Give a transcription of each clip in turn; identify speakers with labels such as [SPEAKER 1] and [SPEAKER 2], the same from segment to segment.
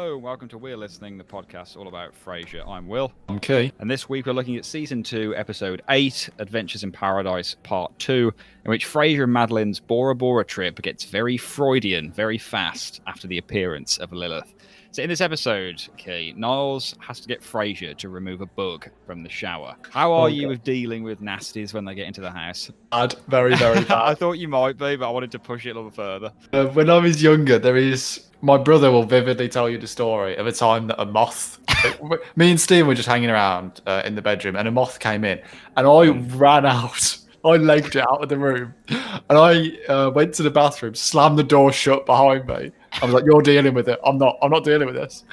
[SPEAKER 1] Hello, welcome to We're Listening, the podcast all about Frasier. I'm Will.
[SPEAKER 2] Okay.
[SPEAKER 1] And this week we're looking at season two, episode eight, Adventures in Paradise, part two, in which Frasier and Madeline's Bora Bora trip gets very Freudian very fast after the appearance of Lilith. So in this episode, okay, Niles has to get Frasier to remove a bug from the shower. How are
[SPEAKER 2] Oh,
[SPEAKER 1] you
[SPEAKER 2] God.
[SPEAKER 1] with dealing with nasties when they get into the house?
[SPEAKER 2] Bad, very, very
[SPEAKER 1] I thought you might be, but I wanted to push it a little further.
[SPEAKER 2] uh, when I was younger, there is my brother will vividly tell you the story of a time that a moth. me and Steve were just hanging around uh, in the bedroom, and a moth came in, and I ran out. I legged it out of the room, and I uh, went to the bathroom, slammed the door shut behind me. I was like, "You're dealing with it. I'm not. I'm not dealing with this."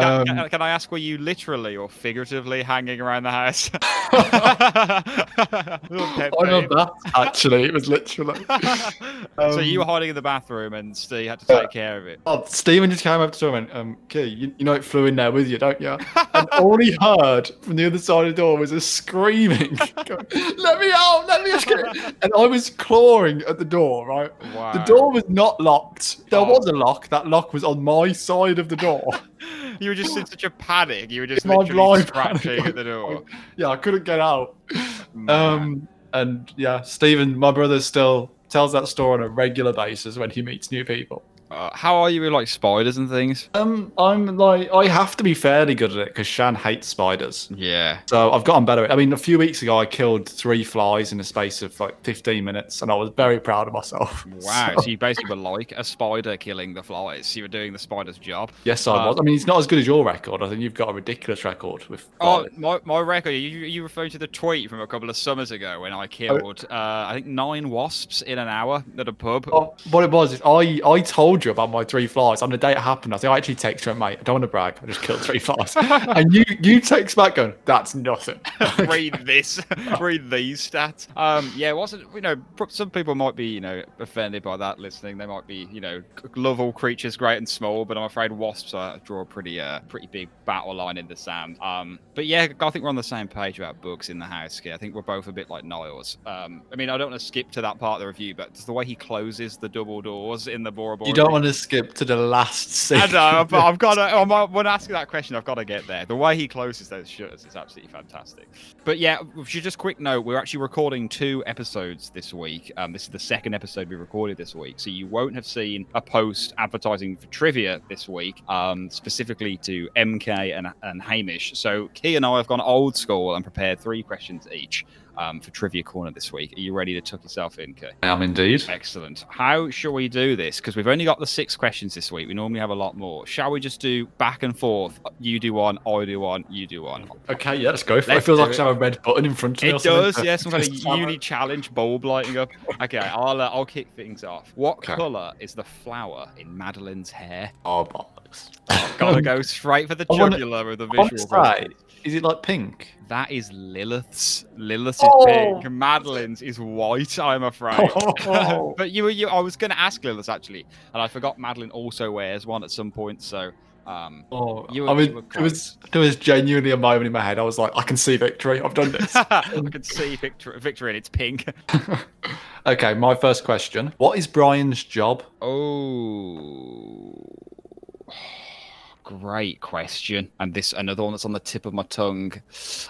[SPEAKER 1] Can,
[SPEAKER 2] Um,
[SPEAKER 1] can- can I ask, were you literally or figuratively hanging around the house?
[SPEAKER 2] I love that. Actually, it was literally.
[SPEAKER 1] so you were
[SPEAKER 2] Um,
[SPEAKER 1] hiding in the bathroom and Steve had to take care of it.
[SPEAKER 2] Oh, Stephen just came up to him and um, Key, you, you know it flew in there with you, don't you? And all he heard from the other side of the door was a screaming, going, "Let me out! Let me escape!" And I was clawing at the door. Right,
[SPEAKER 1] Wow.
[SPEAKER 2] the door was not locked. There
[SPEAKER 1] Oh.
[SPEAKER 2] was a lock. That lock was on my side of the door.
[SPEAKER 1] You were just in such a panic. You were just
[SPEAKER 2] My
[SPEAKER 1] literally scratching at the door.
[SPEAKER 2] yeah, I couldn't get out. Um, and yeah, Stephen, my brother, still tells that story on a regular basis when he meets new people.
[SPEAKER 1] Uh, how are you with like spiders and things?
[SPEAKER 2] Um, I'm like, I have to be fairly good at it because Shan hates spiders.
[SPEAKER 1] Yeah.
[SPEAKER 2] So I've gotten better. at it. I mean, a few weeks ago, I killed three flies in the space of like 15 minutes, and I was very proud of myself.
[SPEAKER 1] Wow.
[SPEAKER 2] So-
[SPEAKER 1] So you basically were like a spider killing the flies. You were doing the spider's job.
[SPEAKER 2] yes, I
[SPEAKER 1] Uh,
[SPEAKER 2] was. I mean, it's not as good as your record. I think you've got a ridiculous record with.
[SPEAKER 1] Oh, my, my record. You you referring to the tweet from a couple of summers ago when I killed uh, I think nine wasps in an hour at a pub.
[SPEAKER 2] Oh, what it was is I, I told you about my three flies on the day it happened. I think I actually texted you, mate. I don't want to brag. I just killed three flies, and you you text back going, "That's nothing."
[SPEAKER 1] read this, read these stats. Um, yeah, wasn't you know some people might be you know offended by that listening. They might be you know love all creatures great and small, but I'm afraid wasps uh, draw a pretty uh pretty big battle line in the sand. Um, but yeah, I think we're on the same page about books in the house. Yeah, I think we're both a bit like Niles. Um, I mean, I don't want to skip to that part of the review, but just the way he closes the double doors in the Bora Bora.
[SPEAKER 2] You don't want to skip to the last scene.
[SPEAKER 1] I know, but I've got to. I'm, when asking that question, I've got to get there. The way he closes those shutters is absolutely fantastic. But yeah, just quick note: we're actually recording two episodes this week. Um, this is the second episode we recorded this week, so you won't have seen a post advertising for trivia this week, um, specifically to MK and, and Hamish. So Key and I have gone old school and prepared three questions each. Um, for trivia corner this week. Are you ready to tuck yourself in, Key?
[SPEAKER 2] I am indeed.
[SPEAKER 1] Excellent. How shall we do this? Because we've only got the six questions this week. We normally have a lot more. Shall we just do back and forth? You do one, I do one, you do one.
[SPEAKER 2] Okay, yeah, let's go for it.
[SPEAKER 1] Let's
[SPEAKER 2] It feels like
[SPEAKER 1] it.
[SPEAKER 2] I have a red button in front of me.
[SPEAKER 1] It does, yeah. Some kind of uni challenge bulb lighting up. Okay, I'll uh, I'll kick things off. What
[SPEAKER 2] Okay.
[SPEAKER 1] colour is the flower in Madeline's hair?
[SPEAKER 2] Oh, bollocks.
[SPEAKER 1] Gotta go straight for the
[SPEAKER 2] wanna-
[SPEAKER 1] jugular with the
[SPEAKER 2] I want to
[SPEAKER 1] visual.
[SPEAKER 2] say, is it like pink?
[SPEAKER 1] That is Lilith's. Lilith's
[SPEAKER 2] Oh.
[SPEAKER 1] is pink. Madeline's is white. I'm afraid.
[SPEAKER 2] Oh.
[SPEAKER 1] but you were you. I was going to ask Lilith actually, and I forgot Madeline also wears one at some point. So, um,
[SPEAKER 2] Oh,
[SPEAKER 1] You were-
[SPEAKER 2] I mean,
[SPEAKER 1] you were
[SPEAKER 2] it was there was genuinely a moment in my head. I was like, I can see victory. I've done this.
[SPEAKER 1] I can see victory. Victor, and it's pink.
[SPEAKER 2] okay, my first question: What is Brian's job?
[SPEAKER 1] Oh, great question. And this another one that's on the tip of my tongue.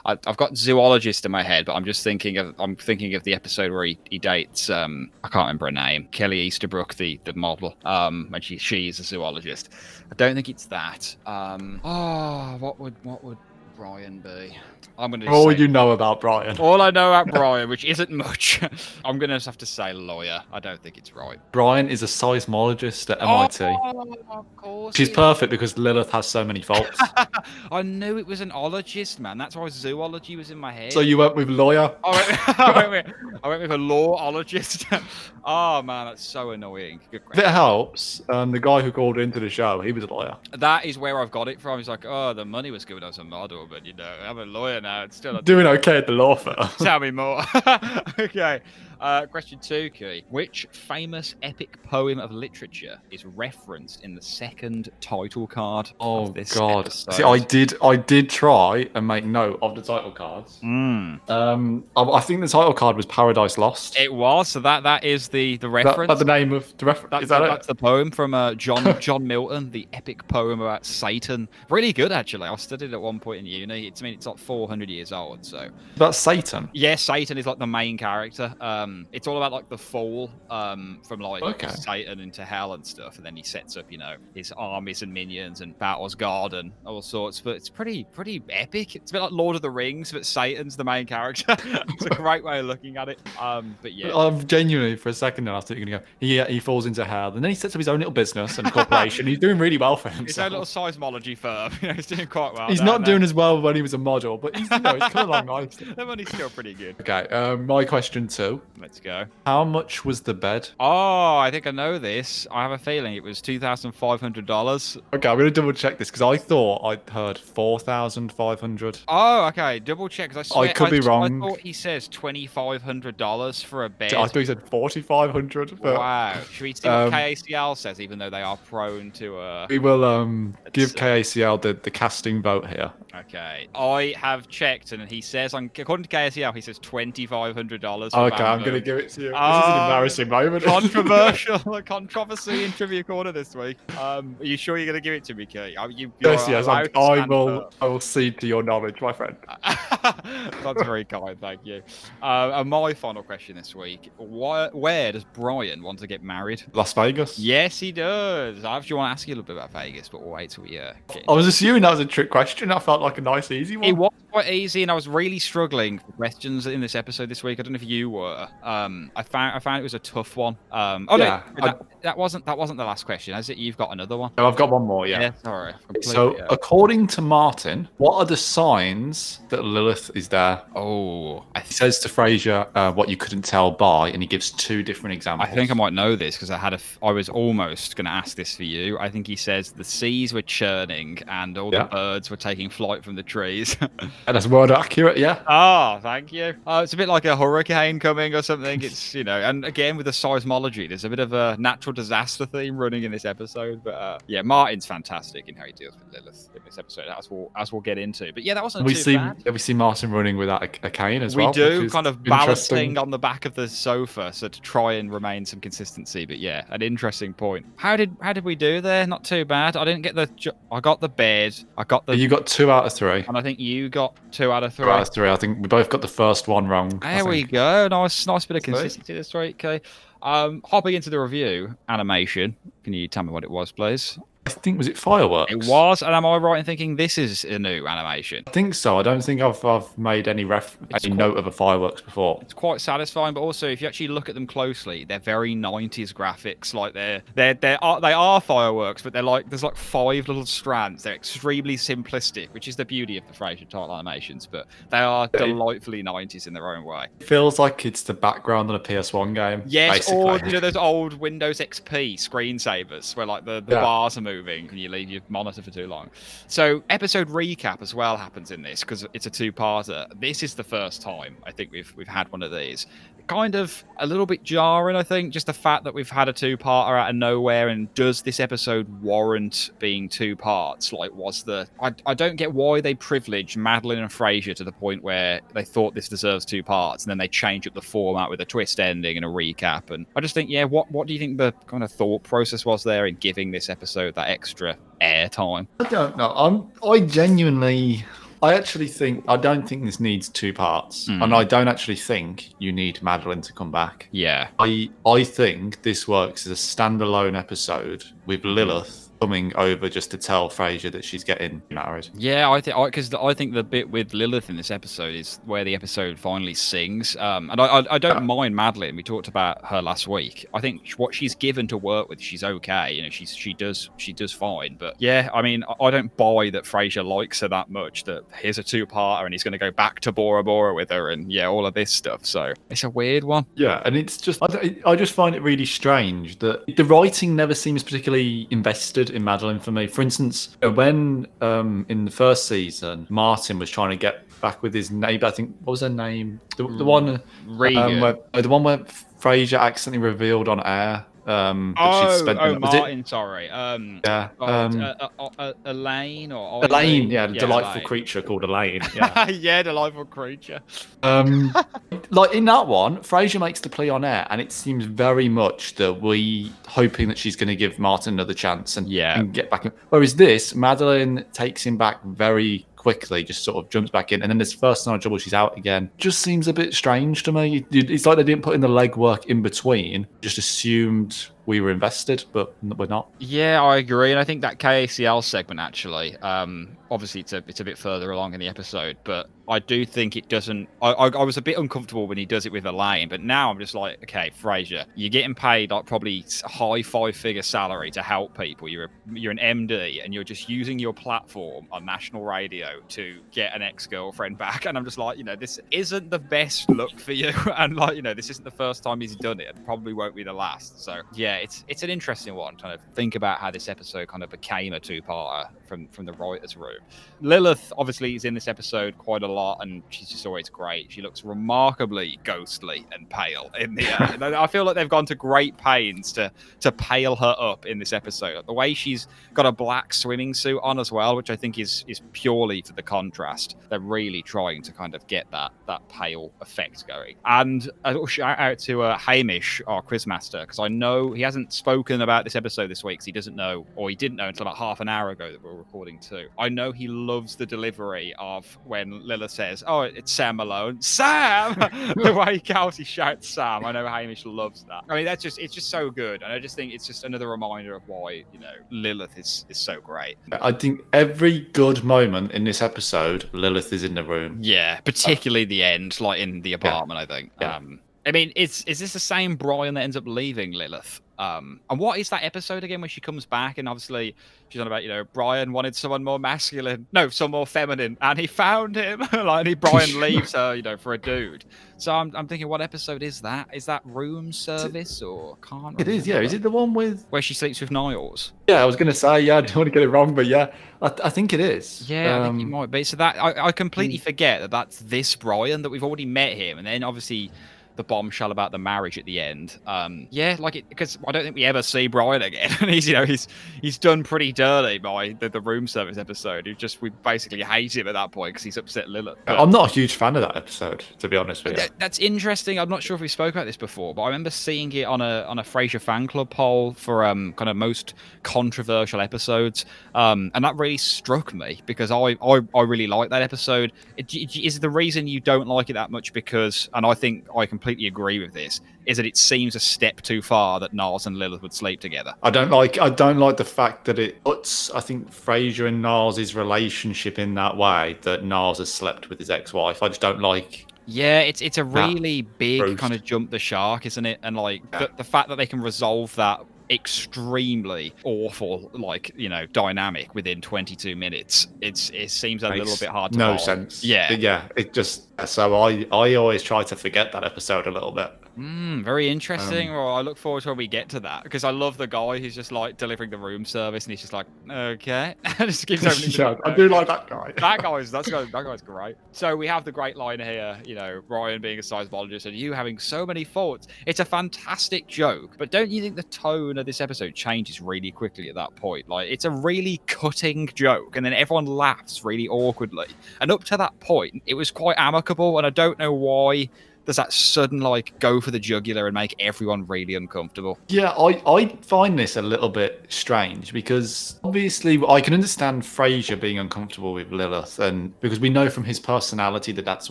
[SPEAKER 1] I, I've got zoologist in my head, but I'm just thinking of I'm thinking of the episode where he, he dates um I can't remember her name Kelly Easterbrook, the the model. Um, and she she is a zoologist. I don't think it's that. Um, oh, what would what would Brian be? I'm gonna.
[SPEAKER 2] All
[SPEAKER 1] say-
[SPEAKER 2] you know about Brian.
[SPEAKER 1] all I know about Brian, which isn't much, I'm gonna have to say lawyer. I don't think it's right.
[SPEAKER 2] Brian is a seismologist at MIT.
[SPEAKER 1] Oh, of course.
[SPEAKER 2] She's
[SPEAKER 1] he
[SPEAKER 2] perfect because Lilith has so many faults.
[SPEAKER 1] I knew it was an ologist, man. That's why zoology was in my head.
[SPEAKER 2] so you went with lawyer.
[SPEAKER 1] I went, I, went with, I went with a lawologist. oh man, that's so annoying. Good
[SPEAKER 2] If it helps, um, the guy who called into the show, he was a lawyer.
[SPEAKER 1] That is where I've got it from. He's like, oh, the money was good as a model, but you know, I'm a lawyer now. It's still a
[SPEAKER 2] Doing okay at the law firm.
[SPEAKER 1] Tell me more. okay. Uh, question two, Key. Which famous epic poem of literature is referenced in the second title card
[SPEAKER 2] Oh
[SPEAKER 1] of this
[SPEAKER 2] God!
[SPEAKER 1] episode?
[SPEAKER 2] See, I did, I did try and make note of the title cards.
[SPEAKER 1] Mm,
[SPEAKER 2] Um, I, I think the title card was Paradise Lost.
[SPEAKER 1] it was. So that that is the the reference.
[SPEAKER 2] that the name of the reference?
[SPEAKER 1] That's,
[SPEAKER 2] Is that
[SPEAKER 1] that's the poem from uh, John John Milton, the epic poem about Satan. Really good, actually. I studied it at one point in uni. It's I mean it's like 400 years old. So
[SPEAKER 2] That's Satan.
[SPEAKER 1] yeah, Satan is like the main character. Um, it's all about like the fall um from like
[SPEAKER 2] Okay.
[SPEAKER 1] Satan into hell and stuff, and then he sets up you know his armies and minions and battles God and all sorts. But it's pretty pretty epic. It's a bit like Lord of the Rings, but Satan's the main character. it's a great way of looking at it. Um, but yeah.
[SPEAKER 2] I'm genuinely for a second now. I thought you're gonna go. He he falls into hell, and then he sets up his own little business and corporation. He's doing really well for
[SPEAKER 1] It's a
[SPEAKER 2] himself.
[SPEAKER 1] little seismology firm. You know, he's doing quite well.
[SPEAKER 2] He's not
[SPEAKER 1] there.
[SPEAKER 2] doing as well when he was a model, but he's you know it's along nicely.
[SPEAKER 1] The money's still pretty good.
[SPEAKER 2] Okay, um, my question two:
[SPEAKER 1] Let's go.
[SPEAKER 2] How much was the bed?
[SPEAKER 1] Oh, I think I know this. I have a feeling it was two thousand five hundred dollars.
[SPEAKER 2] Okay, I'm gonna double check this because I thought I'd heard four thousand five hundred.
[SPEAKER 1] Oh, okay. Double check because I swear,
[SPEAKER 2] could be wrong.
[SPEAKER 1] I thought he says twenty five hundred dollars for a bed.
[SPEAKER 2] I thought he said forty five hundred.
[SPEAKER 1] Wow. Should we see
[SPEAKER 2] Um,
[SPEAKER 1] what KACL says, even though they are prone to uh
[SPEAKER 2] we will um give KACL the, the casting vote here.
[SPEAKER 1] Okay. I have checked and he says on according to KACL he says twenty five hundred dollars.
[SPEAKER 2] Okay, I'm gonna give it to you. this is an embarrassing moment.
[SPEAKER 1] controversial controversy in trivia corner this week. Um, are you sure you're going to give it to me? Are you,
[SPEAKER 2] yes, yes, I'm, I
[SPEAKER 1] stand
[SPEAKER 2] will. I will cede to your knowledge, my friend.
[SPEAKER 1] That's very kind, thank you. Uh, and my final question this week: Why, Where does Brian want to get married?
[SPEAKER 2] Las Vegas.
[SPEAKER 1] Yes, he does. I actually want to ask you a little bit about Vegas, but we'll wait till we uh.
[SPEAKER 2] I was assuming that was a trick question. That felt like a nice, easy one.
[SPEAKER 1] It was quite easy, and I was really struggling for questions in this episode this week. I don't know if you were. Um, I found I found it was a tough one. Um, oh
[SPEAKER 2] Yeah,
[SPEAKER 1] no, that, that wasn't that wasn't the last question, is it? You've got another one.
[SPEAKER 2] Oh, I've got one more. Yeah.
[SPEAKER 1] sorry. Completely,
[SPEAKER 2] So,
[SPEAKER 1] yeah.
[SPEAKER 2] according to Martin, what are the signs that Lilith is there?
[SPEAKER 1] oh, I,
[SPEAKER 2] He says to Frasier, uh, "What you couldn't tell by," and he gives two different examples.
[SPEAKER 1] I think I might know this because I had a. F- I was almost going to ask this for you. I think he says the seas were churning and all
[SPEAKER 2] Yeah.
[SPEAKER 1] the birds were taking flight from the trees.
[SPEAKER 2] That's word accurate. Yeah.
[SPEAKER 1] Oh, thank you. Uh, it's a bit like a hurricane coming or something. It's you know, and again with the seismology, there's a bit of a natural disaster theme running in this episode. But uh, yeah, Martin's fantastic in how he deals with Lilith in this episode, as we'll as we'll get into. But yeah, that wasn't
[SPEAKER 2] we
[SPEAKER 1] too
[SPEAKER 2] see
[SPEAKER 1] bad.
[SPEAKER 2] we see Martin running without a, a cane as
[SPEAKER 1] we
[SPEAKER 2] well. We do
[SPEAKER 1] kind of balancing on the back of the sofa, so to try and remain some consistency. But yeah, an interesting point. How did how did we do there? Not too bad. I didn't get the. ju- I got the bed. I got the.
[SPEAKER 2] You got two out of three.
[SPEAKER 1] and I think you got two out of three.
[SPEAKER 2] Two out of three. I think we both got the first one wrong.
[SPEAKER 1] There we go. Nice, nice bit of consistency this week. Okay. Um, hopping into the review animation. Can you tell me what it was, please?
[SPEAKER 2] I think was it fireworks.
[SPEAKER 1] It was, and am I right in thinking this is a new animation?
[SPEAKER 2] I think so. I don't think I've I've made any ref
[SPEAKER 1] It's
[SPEAKER 2] any
[SPEAKER 1] quite-
[SPEAKER 2] note of a fireworks before.
[SPEAKER 1] It's quite satisfying, but also if you actually look at them closely, they're very '90s graphics. Like they're they're they are they are fireworks, but they're like there's like five little strands. They're extremely simplistic, which is the beauty of the Frasier title animations. But they are delightfully '90s in their own way.
[SPEAKER 2] It feels like it's the background on a PS1 game.
[SPEAKER 1] Yes, or you know those old Windows XP screensavers where like the, the
[SPEAKER 2] Yeah.
[SPEAKER 1] bars are moving and you leave your monitor for too long. So episode recap as well happens in this because it's a two-parter. This is the first time I think we've we've had one of these. Kind of a little bit jarring, I think, just the fact that we've had a two-parter out of nowhere. And does this episode warrant being two parts? Like, was the I, I don't get why they privilege Madeline and Frasier to the point where they thought this deserves two parts, and then they change up the format with a twist ending and a recap. And I just think, yeah, what what do you think the kind of thought process was there in giving this episode that extra airtime?
[SPEAKER 2] I don't know. I'm. I genuinely. I actually think. I don't think this needs two parts,
[SPEAKER 1] Mm.
[SPEAKER 2] and I don't actually think you need Madeline to come back.
[SPEAKER 1] Yeah,
[SPEAKER 2] I I think this works as a standalone episode with Lilith coming over just to tell Frasier that she's getting married.
[SPEAKER 1] Yeah, I think because I, think the bit with Lilith in this episode is where the episode finally sings. Um, and I, I, I don't mind Madeline. We talked about her last week. I think what she's given to work with, she's okay. You know, she's she does she does fine. But yeah, I mean, I, I don't buy that Frasier likes her that much. That here's a two-parter, and he's going to go back to Bora Bora with her, and yeah, all of this stuff. So it's a weird one.
[SPEAKER 2] Yeah, and it's just I, I just find it really strange that the writing never seems particularly invested good in Madeline for me. For instance, when um, in the first season, Martin was trying to get back with his neighbor. I think what was her name? The, the one,
[SPEAKER 1] Regan.
[SPEAKER 2] um, where, the one where Frasier accidentally revealed on air. Um,
[SPEAKER 1] oh,
[SPEAKER 2] spent-
[SPEAKER 1] oh
[SPEAKER 2] was it-
[SPEAKER 1] Martin, sorry. Um,
[SPEAKER 2] Yeah,
[SPEAKER 1] oh,
[SPEAKER 2] um,
[SPEAKER 1] uh, uh, uh, Elaine or
[SPEAKER 2] Elaine. Yeah, the delightful
[SPEAKER 1] Elaine.
[SPEAKER 2] creature called Elaine. Yeah.
[SPEAKER 1] yeah, delightful creature.
[SPEAKER 2] Um, like in that one, Frasier makes the plea on air, and it seems very much that we hoping that she's going to give Martin another chance and,
[SPEAKER 1] Yeah.
[SPEAKER 2] and get back. In. Whereas this, Madeline takes him back very quickly, just sort of jumps back in, and then this first night trouble, she's out again. Just seems a bit strange to me. It's like they didn't put in the legwork in between. Just assumed we were invested, but we're not.
[SPEAKER 1] Yeah, I agree, and I think that KACL segment actually, um, obviously it's a it's a bit further along in the episode, but I do think it doesn't. I, I, I was a bit uncomfortable when he does it with Elaine, but now I'm just like, okay, Frasier, you're getting paid like probably high five figure salary to help people. You're a, you're an MD, and you're just using your platform on national radio to get an ex girlfriend back, and I'm just like, you know, this isn't the best look for you, and like, you know, this isn't the first time he's done it, and probably won't be the last. So yeah, it's it's an interesting one. Trying to think about how this episode kind of became a two-parter from from the writers' room. Lilith obviously is in this episode quite a lot, and she's just always great. She looks remarkably ghostly and pale in the. Uh, I feel like they've gone to great pains to to pale her up in this episode. The way she's got a black swimming suit on as well, which I think is is purely for the contrast. They're really trying to kind of get that that pale effect going. And a little shout out to uh, Hamish, our quizmaster, because I know he hasn't spoken about this episode this week. 'cause he doesn't know, or he didn't know until about half an hour ago that we we're recording too. I know he loves the delivery of when Says, "Oh, it's Sam Malone, Sam!" the way Kelsey shouts Sam. I know Hamish loves that. I mean, that's just it's just so good, and I just think it's just another reminder of why you know Lilith is is so great.
[SPEAKER 2] I think every good moment in this episode, Lilith is in the room.
[SPEAKER 1] Yeah, particularly the end, like in the apartment. I think.
[SPEAKER 2] Yeah.
[SPEAKER 1] Um, I mean, is is this the same Brian that ends up leaving Lilith? Um, and what is that episode again where she comes back and obviously she's on about you know Brian wanted someone more masculine, no, some more feminine, and he found him. like and he, Brian leaves her, you know, for a dude. So I'm I'm thinking, what episode is that? Is that room service or can't?
[SPEAKER 2] It is, yeah. Is it the one with?
[SPEAKER 1] where she sleeps with Niles?
[SPEAKER 2] Yeah, I was gonna say, yeah. I don't want to get it wrong, but yeah, I, I think it is.
[SPEAKER 1] Yeah, I think it
[SPEAKER 2] Um,
[SPEAKER 1] might be. So that I, I completely
[SPEAKER 2] Mm.
[SPEAKER 1] forget that that's this Brian that we've already met him, and then obviously the bombshell about the marriage at the end. Um, yeah, like it because I don't think we ever see Brian again, and he's you know he's he's done pretty dirty by the, the room service episode. You just we basically hate him at that point because he's upset Lilith. But-
[SPEAKER 2] I'm not a huge fan of that episode, to be honest with you.
[SPEAKER 1] That- That's interesting. I'm not sure if we spoke about this before, but I remember seeing it on a on a Frasier fan club poll for um kind of most controversial episodes, um, and that really struck me because I I, I really like that episode. It- it- Is the reason you don't like it that much because, and I think I completely agree with this, is that it seems a step too far that Niles and Lilith would sleep together.
[SPEAKER 2] I don't like. I don't like the fact that it puts. I think Frasier and Niles' relationship in that way that Niles has slept with his ex-wife. I just don't like.
[SPEAKER 1] Yeah, it's it's a really big
[SPEAKER 2] roast.
[SPEAKER 1] kind of jump the shark, isn't it? And like
[SPEAKER 2] Yeah.
[SPEAKER 1] the, the fact that they can resolve that extremely awful, like you know, dynamic within 22 minutes, it's it seems a little bit hard to
[SPEAKER 2] No sense.
[SPEAKER 1] Yeah.
[SPEAKER 2] yeah. It just. So I. I always try to forget that episode a little bit.
[SPEAKER 1] Mm, very interesting.
[SPEAKER 2] Um,
[SPEAKER 1] well, I look forward to when we get to that because I love the guy who's just like delivering the room service and he's just like, okay, just keeps opening the
[SPEAKER 2] yeah. I do like that guy.
[SPEAKER 1] that guy's that's guy, that guy's great. So we have the great line here, you know, Brian being a seismologist and you having so many faults. It's a fantastic joke, but don't you think the tone of this episode changes really quickly at that point? Like it's a really cutting joke, and then everyone laughs really awkwardly. And up to that point, it was quite amicable, and I don't know why. There's that sudden like go for the jugular and make everyone really uncomfortable.
[SPEAKER 2] Yeah, I, I find this a little bit strange because obviously I can understand Frasier being uncomfortable with Lilith, and because we know from his personality that that's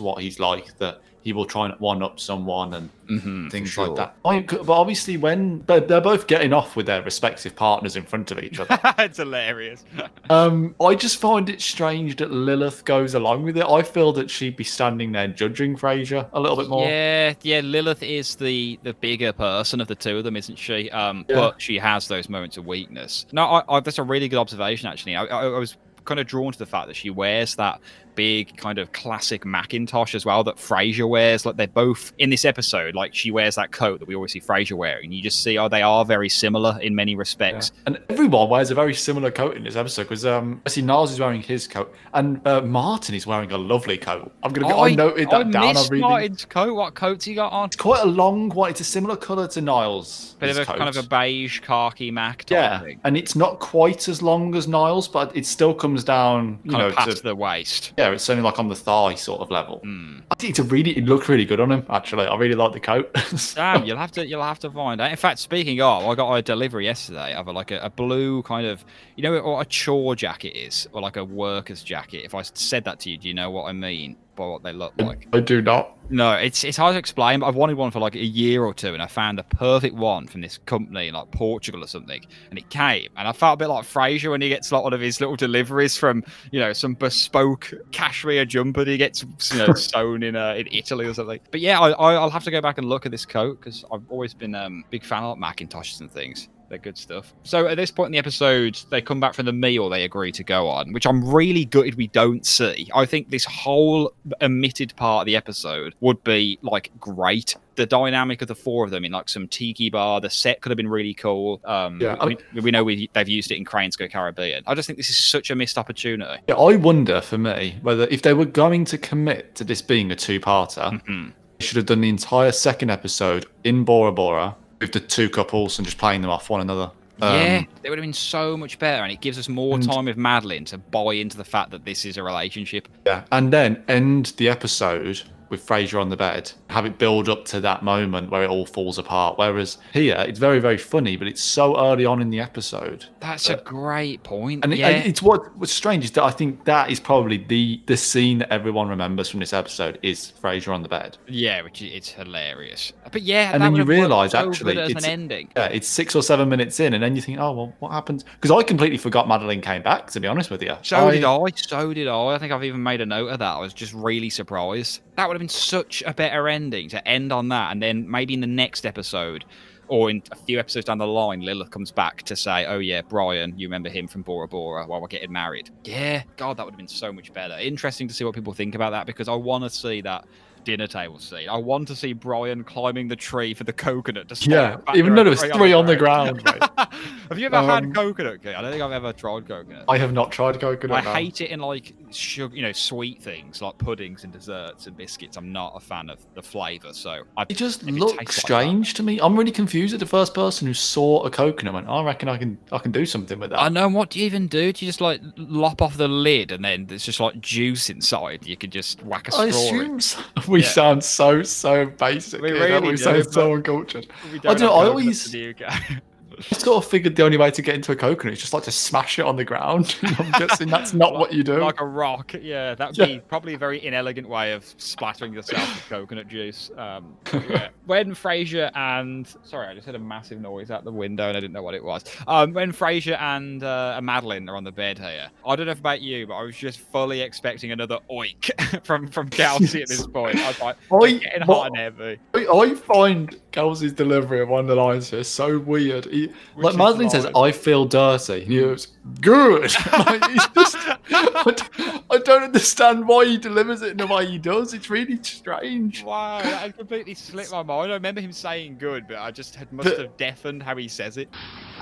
[SPEAKER 2] what he's like, that he will try and one up someone and
[SPEAKER 1] Mm-hmm,
[SPEAKER 2] things like that. I, but obviously, when but they're both getting off with their respective partners in front of each other,
[SPEAKER 1] it's hilarious.
[SPEAKER 2] um, I just find it strange that Lilith goes along with it. I feel that she'd be standing there judging Frasier a little bit more.
[SPEAKER 1] Yeah, yeah. Lilith is the the bigger person of the two of them, isn't she? Um,
[SPEAKER 2] Yeah.
[SPEAKER 1] but she has those moments of weakness. No, I, I, that's a really good observation. Actually, I, I, I was kind of drawn to the fact that she wears that big kind of classic Macintosh as well that Frasier wears. Like they're both in this episode. Like she wears that coat that we always see Frasier wearing. You just see, oh, they are very similar in many respects.
[SPEAKER 2] Yeah. And everyone wears a very similar coat in this episode because um, I see Niles is wearing his coat and uh, Martin is wearing a lovely coat. I'm gonna. Oh, I, I noted that
[SPEAKER 1] I
[SPEAKER 2] down.
[SPEAKER 1] Missed I'm Martin's coat. What coat's he got on?
[SPEAKER 2] It's quite a long one. It's a similar colour to Niles.
[SPEAKER 1] Bit of a
[SPEAKER 2] coat.
[SPEAKER 1] kind of a beige khaki Mac.
[SPEAKER 2] yeah, and it's not quite as long as Niles, but it still comes down. You
[SPEAKER 1] kind
[SPEAKER 2] know,
[SPEAKER 1] of past
[SPEAKER 2] to,
[SPEAKER 1] the waist.
[SPEAKER 2] Yeah, it's only like on the thigh sort of level.
[SPEAKER 1] Mm.
[SPEAKER 2] I think it's a really. It looks really good on him. Actually, I really like the coat.
[SPEAKER 1] Damn, you'll have to you'll have to find out. In fact, speaking of, I got a delivery yesterday of a, like a, a blue kind of you know what a chore jacket is, or like a worker's jacket. If I said that to you, do you know what I mean? By what they look like.
[SPEAKER 2] I do not.
[SPEAKER 1] No, it's it's hard to explain. But I've wanted one for like a year or two, and I found a perfect one from this company in like Portugal or something, and it came. And I felt a bit like Frasier when he gets like one of his little deliveries from you know some bespoke cashmere jumper that he gets you know sewn in uh, in Italy or something. But yeah, I, I'll have to go back and look at this coat because I've always been um big fan of like Macintoshes and things. They're good stuff. So at this point in the episode, they come back from the meal they agree to go on, which I'm really gutted we don't see. I think this whole omitted part of the episode would be like great. The dynamic of the four of them in like some tiki bar, the set could have been really cool. Um,
[SPEAKER 2] yeah,
[SPEAKER 1] we, we know we, they've used it in Cranes Go Caribbean. I just think this is such a missed opportunity.
[SPEAKER 2] Yeah, I wonder for me whether if they were going to commit to this being a two-parter,
[SPEAKER 1] mm-hmm.
[SPEAKER 2] they should have done the entire second episode in Bora Bora with the two couples and just playing them off one another.
[SPEAKER 1] Um, yeah, it would have been so much better, and it gives us more time with Madeline to buy into the fact that this is a relationship.
[SPEAKER 2] Yeah, and then end the episode with Frasier on the bed, have it build up to that moment where it all falls apart. Whereas here, it's very, very funny, but it's so early on in the episode.
[SPEAKER 1] That's a great point.
[SPEAKER 2] And,
[SPEAKER 1] yeah.
[SPEAKER 2] it, it's what what's strange is that I think that is probably the the scene that everyone remembers from this episode is Frasier on the bed.
[SPEAKER 1] Yeah, which is it's hilarious. But yeah,
[SPEAKER 2] and then you realise actually
[SPEAKER 1] it's an ending.
[SPEAKER 2] Yeah, it's six or seven minutes in, and then you think, oh well, what happens? Because I completely forgot Madeline came back. To be honest with you,
[SPEAKER 1] so
[SPEAKER 2] I,
[SPEAKER 1] did I. So did I. I think I've even made a note of that. I was just really surprised. That would have been such a better ending to end on that, and then maybe in the next episode or in a few episodes down the line, Lilith comes back to say, "Oh yeah, Brian, you remember him from Bora Bora while we're getting married." Yeah, God, that would have been so much better. Interesting to see what people think about that because I want to see that dinner table scene. I want to see Brian climbing the tree for the coconut. To
[SPEAKER 2] yeah, even though there was three on the ground.
[SPEAKER 1] have you ever um, had coconut? I don't think I've ever tried coconut.
[SPEAKER 2] I have not tried coconut.
[SPEAKER 1] I no. hate it in like sugar, you know, sweet things like puddings and desserts and biscuits. I'm not a fan of the flavour. So I,
[SPEAKER 2] it just looks it strange like to me. I'm really confused at the first person who saw a coconut. Went, oh, I reckon I can I can do something with that.
[SPEAKER 1] I know. What do you even do? Do you just like lop off the lid and then there's just like juice inside? You can just whack a straw. I
[SPEAKER 2] assume so. we yeah. sound so so basic. We really we do, sound so uncultured. I don't. I always. I sort of figured the only way to get into a coconut is just like to smash it on the ground. I'm guessing that's not
[SPEAKER 1] like,
[SPEAKER 2] what you do.
[SPEAKER 1] Like a rock, yeah. That would yeah. be probably a very inelegant way of splattering yourself with coconut juice. Um, yeah. when Frasier and sorry, I just heard a massive noise out the window and I didn't know what it was. Um, when Frasier and uh, Madeline are on the bed here, I don't know about you, but I was just fully expecting another oink from from Kelsey at this point. I was like, I, getting hot and heavy.
[SPEAKER 2] I find Kelsey's delivery of one of the lines here so weird. He, like Madeline says, I feel dirty. He goes, good. like, just, I, don't, understand why he delivers it in the way he does. It's really strange.
[SPEAKER 1] Wow, that had completely slipped my mind. I remember him saying good, but I just had, must have deafened how he says it.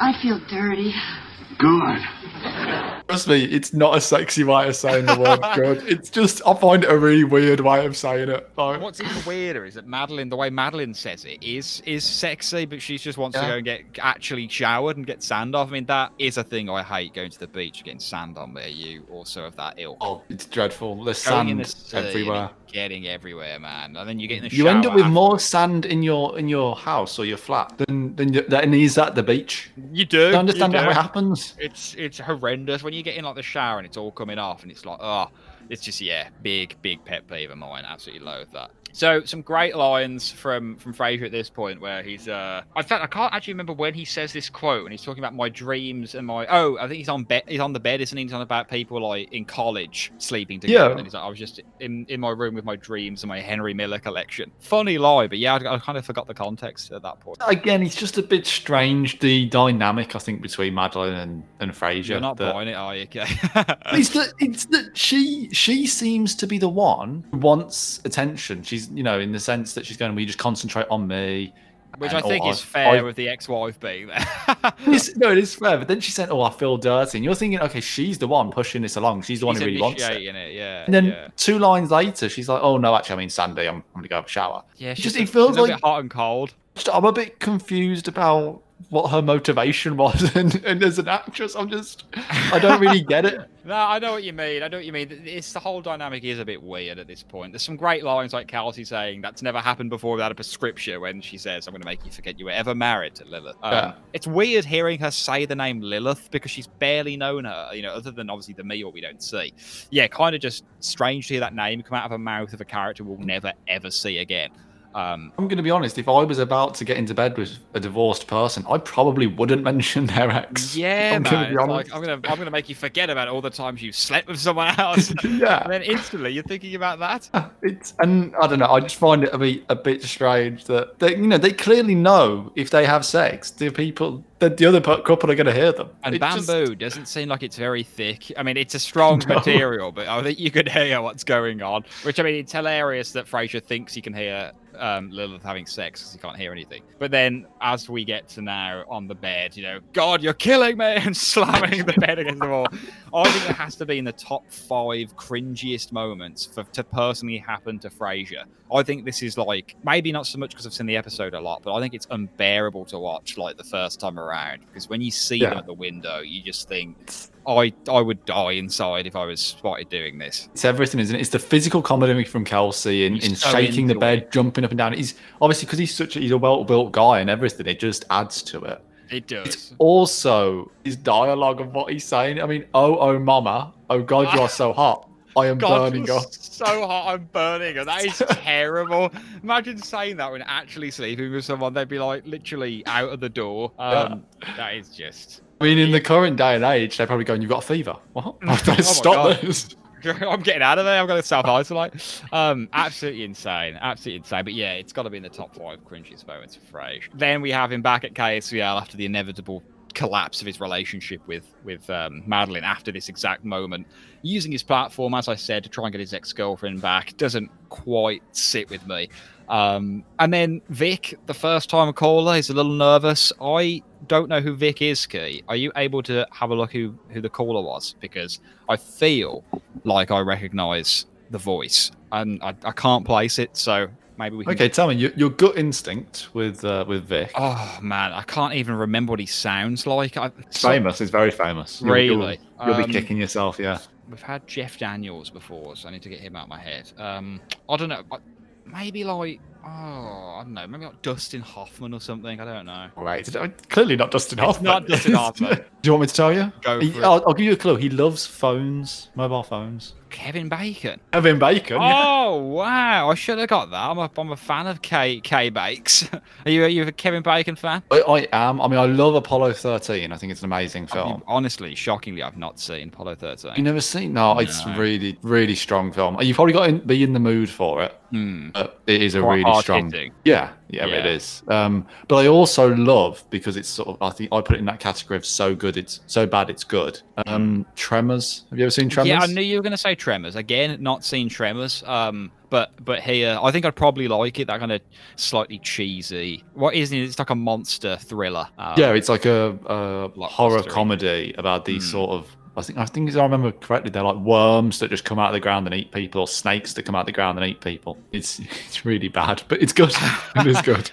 [SPEAKER 3] I feel dirty.
[SPEAKER 4] Good.
[SPEAKER 2] Trust me, it's not a sexy way of saying the word good. It's just, I find it a really weird way of saying it. Like,
[SPEAKER 1] What's even weirder is that Madeline, the way Madeline says it, is is sexy, but she just wants yeah. to go and get actually showered and get sand off. I mean, that is a thing I hate going to the beach, getting sand on there. You also have that ill.
[SPEAKER 2] Oh, it's dreadful. There's sand the everywhere.
[SPEAKER 1] Getting everywhere, man. And then you get in the shower.
[SPEAKER 2] You end up with more sand in your in your house or your flat than than, than is at the beach.
[SPEAKER 1] You do.
[SPEAKER 2] I understand
[SPEAKER 1] do.
[SPEAKER 2] how it happens.
[SPEAKER 1] It's it's horrendous when you get in like the shower and it's all coming off and it's like oh, it's just yeah, big big pet peeve of mine. Absolutely loathe that. So some great lines from from Frasier at this point, where he's uh, in fact I can't actually remember when he says this quote, and he's talking about my dreams and my oh, I think he's on bed, he's on the bed, isn't he? He's on about people like in college sleeping together,
[SPEAKER 2] Yeah.
[SPEAKER 1] and he's like, I was just in in my room with my dreams and my Henry Miller collection. Funny lie, but yeah, I, I kind of forgot the context at that point.
[SPEAKER 2] Again, it's just a bit strange the dynamic I think between Madeline and and Frasier.
[SPEAKER 1] You're not
[SPEAKER 2] that-
[SPEAKER 1] buying it, are you? Okay.
[SPEAKER 2] it's that it's that she she seems to be the one who wants attention. She's you know in the sense that she's going, "We just concentrate on me."
[SPEAKER 1] Which
[SPEAKER 2] and,
[SPEAKER 1] I think is
[SPEAKER 2] I-
[SPEAKER 1] fair
[SPEAKER 2] I-
[SPEAKER 1] with the ex-wife being there.
[SPEAKER 2] No, it is fair. But then she said, "Oh, I feel dirty," and you're thinking, "Okay, she's the one pushing this along. She's the one
[SPEAKER 1] He's
[SPEAKER 2] who really wants it."
[SPEAKER 1] it. Yeah.
[SPEAKER 2] And then
[SPEAKER 1] yeah.
[SPEAKER 2] two lines later, she's like, "Oh no, actually, I mean Sandy. I'm, I'm gonna go have a shower."
[SPEAKER 1] Yeah,
[SPEAKER 2] It
[SPEAKER 1] she's
[SPEAKER 2] just it feels
[SPEAKER 1] she's a
[SPEAKER 2] like
[SPEAKER 1] bit hot and cold.
[SPEAKER 2] just- I'm a bit confused about what her motivation was, and, and as an actress, I'm just I don't really get it.
[SPEAKER 1] No, I know what you mean. I know what you mean. It's the whole dynamic is a bit weird at this point. There's some great lines like Kelsey saying that's never happened before without a prescription when she says, "I'm going to make you forget you were ever married to Lilith." Um,
[SPEAKER 2] Yeah.
[SPEAKER 1] It's weird hearing her say the name Lilith because she's barely known her. You know, other than obviously the meal we don't see. Yeah, kind of just strange to hear that name come out of her mouth of a character we'll never ever see again. Um,
[SPEAKER 2] I'm going to be honest. If I was about to get into bed with a divorced person, I probably wouldn't mention their ex.
[SPEAKER 1] yeah,
[SPEAKER 2] I'm gonna be honest.
[SPEAKER 1] like, I'm gonna I'm gonna make you forget about all the times you slept with someone else.
[SPEAKER 2] yeah,
[SPEAKER 1] and then instantly you're thinking about that.
[SPEAKER 2] it's and I don't know. I just find it a bit a bit strange that they, you know, they clearly know if they have sex, the people, that the other couple are going to hear them.
[SPEAKER 1] And
[SPEAKER 2] It just-
[SPEAKER 1] bamboo doesn't seem like it's very thick. I mean, it's a strong
[SPEAKER 2] No.
[SPEAKER 1] material, but I think you could hear what's going on. Which I mean, it's hilarious that Frasier thinks he can hear um, Lilith having sex because he can't hear anything. But then, as we get to now on the bed, you know, God, you're killing me, and slamming the bed against the wall. I think it has to be in the top five cringiest moments for to personally happen to Frasier. I think this is like maybe not so much because I've seen the episode a lot, but I think it's unbearable to watch like the first time around because when you see them at the window, you just think I I would die inside if I was spotted doing this.
[SPEAKER 2] It's everything, isn't it? It's the physical comedy from Kelsey in,
[SPEAKER 1] He's
[SPEAKER 2] in
[SPEAKER 1] so
[SPEAKER 2] shaking the
[SPEAKER 1] into
[SPEAKER 2] bed, jumping up and down. He's obviously because he's such a, he's a well built guy and everything. It just adds to it.
[SPEAKER 1] It does.
[SPEAKER 2] It's also his dialogue of what he's saying. I mean, oh oh mama, oh god, you are so hot. I am
[SPEAKER 1] God,
[SPEAKER 2] burning
[SPEAKER 1] you're
[SPEAKER 2] up.
[SPEAKER 1] so hot, I'm burning. And that is terrible. Imagine saying that when actually sleeping with someone, they'd be like literally out of the door. Um, That is just.
[SPEAKER 2] I mean, in the current day and age, they're probably going, "You've got a fever." What?
[SPEAKER 1] Oh
[SPEAKER 2] Stop this.
[SPEAKER 1] I'm getting out of there. I'm going to self isolate. Um, absolutely insane. Absolutely insane. But yeah, it's got to be in the top five cringiest moments for Frasier. Then we have him back at KACL after the inevitable collapse of his relationship with with um, Madeline after this exact moment, using his platform, as I said, to try and get his ex girlfriend back. Doesn't quite sit with me. Um, and then Vic, the first time caller, is a little nervous. I don't know who Vic is, Key. Are you able to have a look who, who the caller was? Because I feel like I recognise the voice, and I, I can't place it. So maybe we can.
[SPEAKER 2] Okay, tell me your, your gut instinct with uh, with Vic.
[SPEAKER 1] Oh man, I can't even remember what he sounds like. I,
[SPEAKER 2] It's famous. It's very famous. You'll-
[SPEAKER 1] Really?
[SPEAKER 2] You'll, you'll
[SPEAKER 1] Um,
[SPEAKER 2] be kicking yourself. Yeah.
[SPEAKER 1] We've had Jeff Daniels before, so I need to get him out of my head. Um, I don't know. I- Maybe like oh, I don't know. Maybe like Dustin Hoffman or something. I don't know.
[SPEAKER 2] Right. Uh, clearly not Dustin Hoffman.
[SPEAKER 1] not Dustin Hoffman.
[SPEAKER 2] Do you want me to tell you?
[SPEAKER 1] Go
[SPEAKER 2] He-
[SPEAKER 1] for it.
[SPEAKER 2] I'll, I'll give you a clue. He loves phones, mobile phones.
[SPEAKER 1] Kevin Bacon.
[SPEAKER 2] Kevin Bacon. yeah.
[SPEAKER 1] Oh wow! I should have got that. I'm a, I'm a fan of K K Bakes. Are you are you a Kevin Bacon fan?
[SPEAKER 2] I, I am. I mean, I love Apollo 13. I think it's an amazing film.
[SPEAKER 1] Honestly, shockingly, I've not seen Apollo 13.
[SPEAKER 2] You never seen? No, it's really, really strong film. You've probably got to be in the mood for it.
[SPEAKER 1] Hmm.
[SPEAKER 2] But it is a
[SPEAKER 1] Quite
[SPEAKER 2] really
[SPEAKER 1] hard
[SPEAKER 2] strong.
[SPEAKER 1] hitting.
[SPEAKER 2] Yeah, yeah,
[SPEAKER 1] Yeah.
[SPEAKER 2] it is. Um, but I also love because it's sort of. I think I put it in that category of so good, it's so bad, it's good. Um, Tremors. Have you ever seen Tremors?
[SPEAKER 1] Yeah, I knew you were going to say Tremors. Again, not seen Tremors. Um, but but here, I think I'd probably like it. That kind of slightly cheesy. What is it? It's like a monster thriller. Um,
[SPEAKER 2] Yeah, it's like a, a horror comedy about these
[SPEAKER 1] Hmm.
[SPEAKER 2] sort of. I think I think I remember correctly, they're like worms that just come out of the ground and eat people, or snakes that come out of the ground and eat people. It's it's really bad, but it's good. it is good.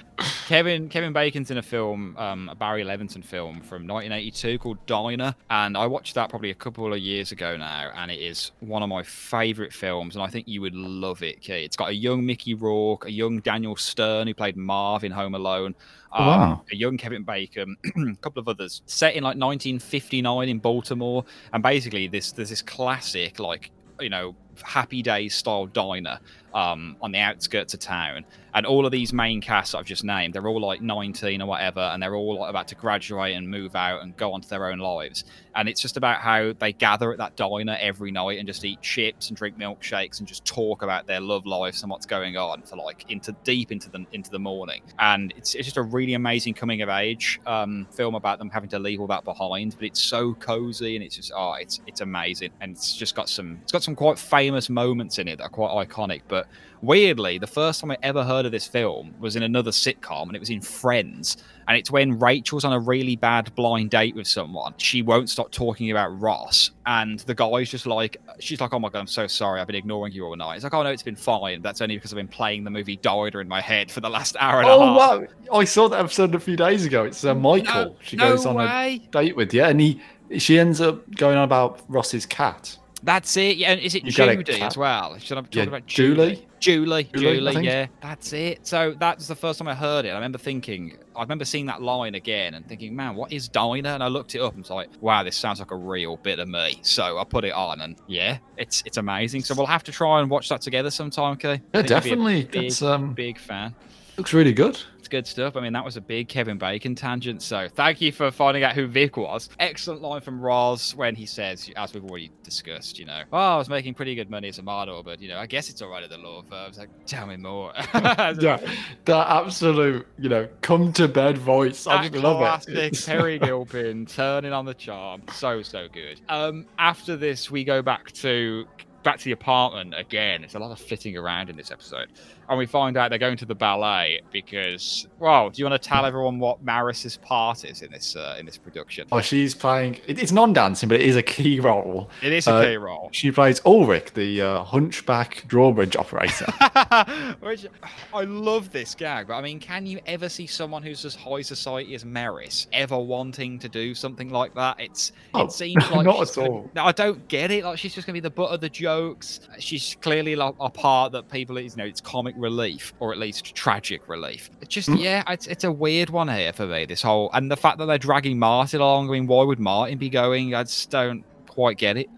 [SPEAKER 1] Kevin Kevin Bacon's in a film, um, a Barry Levinson film from 1982 called Diner, and I watched that probably a couple of years ago now, and it is one of my favourite films, and I think you would love it. Key. It's got a young Mickey Rourke, a young Daniel Stern who played Marv in Home Alone,
[SPEAKER 2] Oh,
[SPEAKER 1] um,
[SPEAKER 2] wow.
[SPEAKER 1] a young Kevin Bacon, a couple of others, set in like 1959 in Baltimore, and basically this there's this classic like you know Happy Days style diner um, on the outskirts of town. And all of these main casts I've just named, they're all like 19 or whatever, and they're all like, about to graduate and move out and go on to their own lives. And it's just about how they gather at that diner every night and just eat chips and drink milkshakes and just talk about their love lives and what's going on for like into deep into the into the morning. And it's, it's just a really amazing coming of age um, film about them having to leave all that behind. But it's so cozy and it's just oh, it's it's amazing. And it's just got some it's got some quite famous moments in it that are quite iconic. But weirdly, the first time I ever heard of this film was in another sitcom, and it was in Friends. And it's when Rachel's on a really bad blind date with someone. She won't stop talking about Ross, and the guy's just like, she's like, "Oh my god, I'm so sorry, I've been ignoring you all night." It's like, "Oh no, it's been fine. That's only because I've been playing the movie Diner in my head for the last hour and
[SPEAKER 2] oh,
[SPEAKER 1] a half."
[SPEAKER 2] wow! I saw that episode a few days ago. It's uh, Michael.
[SPEAKER 1] No,
[SPEAKER 2] she
[SPEAKER 1] no
[SPEAKER 2] goes on
[SPEAKER 1] way.
[SPEAKER 2] a date with, yeah, and he she ends up going on about Ross's cat.
[SPEAKER 1] That's it. Yeah, and is it
[SPEAKER 2] You
[SPEAKER 1] Judy as well? Should I be talking
[SPEAKER 2] Yeah,
[SPEAKER 1] about
[SPEAKER 2] Julie?
[SPEAKER 1] Julie,
[SPEAKER 2] Julie,
[SPEAKER 1] Julie, yeah, that's it. So that's the first time I heard it. I remember thinking, I remember seeing that line again and thinking, man, what is Diner? And I looked it up and was like, wow, this sounds like a real bit of me. So I put it on, and yeah, it's it's amazing. So we'll have to try and watch that together sometime, okay?
[SPEAKER 2] Yeah, definitely.
[SPEAKER 1] Big,
[SPEAKER 2] That's um
[SPEAKER 1] big fan.
[SPEAKER 2] looks really good.
[SPEAKER 1] Good stuff. I mean, that was a big Kevin Bacon tangent. So thank you for finding out who Vic was. Excellent line from Roz when he says, as we've already discussed, you know, oh, I was making pretty good money as a model, but, you know, I guess it's all right at the law firm. It's like, tell me more.
[SPEAKER 2] Yeah, that absolute, you know, come to bed voice. I just love
[SPEAKER 1] classic
[SPEAKER 2] it.
[SPEAKER 1] Peri Gilpin turning on the charm. So so good. Um, after this, we go back to back to the apartment again. It's a lot of flitting around in this episode, and we find out they're going to the ballet because. Well, do you want to tell everyone what Maris's part is in this uh, in this production?
[SPEAKER 2] Oh, she's playing. It's non-dancing, but it is a key role.
[SPEAKER 1] It is a
[SPEAKER 2] uh,
[SPEAKER 1] key role.
[SPEAKER 2] She plays Ulrich, the uh, hunchback drawbridge operator.
[SPEAKER 1] Which I love this gag, but I mean, can you ever see someone who's as high society as Maris ever wanting to do something like that? It's
[SPEAKER 2] Oh,
[SPEAKER 1] it seems like
[SPEAKER 2] not at
[SPEAKER 1] gonna-
[SPEAKER 2] all.
[SPEAKER 1] No, I don't get it. Like she's just gonna be the butt of the jokes. She's clearly like a part that people, you know, it's comic relief or at least tragic relief. It's just
[SPEAKER 2] Hmm.
[SPEAKER 1] yeah, it's it's a weird one here for me. This whole and the fact that they're dragging Martin along. I mean, why would Martin be going? I just don't quite get it.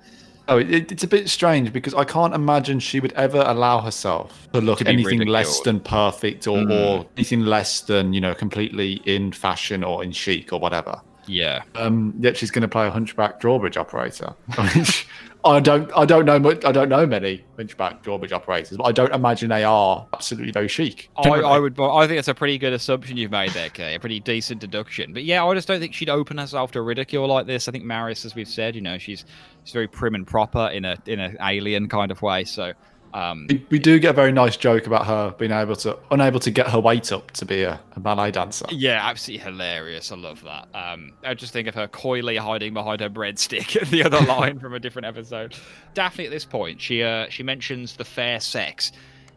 [SPEAKER 2] oh, it, it's a bit strange because I can't imagine she would ever allow herself to look
[SPEAKER 1] To
[SPEAKER 2] anything less than perfect or,
[SPEAKER 1] Mhm.
[SPEAKER 2] or anything less than you know completely in fashion or in chic or whatever.
[SPEAKER 1] Yeah.
[SPEAKER 2] Um, yet she's going to play a hunchback drawbridge operator. I, I don't, I don't know, much, I don't know many hunchback drawbridge operators, but I don't imagine they are absolutely very chic.
[SPEAKER 1] I. I would. I think that's a pretty good assumption you've made there, Kay. A pretty decent deduction. But yeah, I just don't think she'd open herself to ridicule like this. I think Maris, as we've said, you know, she's she's very prim and proper in a in an alien kind of way. So, um,
[SPEAKER 2] We, we do get a very nice joke about her being able to, unable to get her weight up to be a, a ballet dancer.
[SPEAKER 1] yeah, absolutely hilarious. I love that. Um, I just think of her coyly hiding behind her breadstick. the other line from a different episode. Daphne, at this point, she uh, she mentions the fair sex.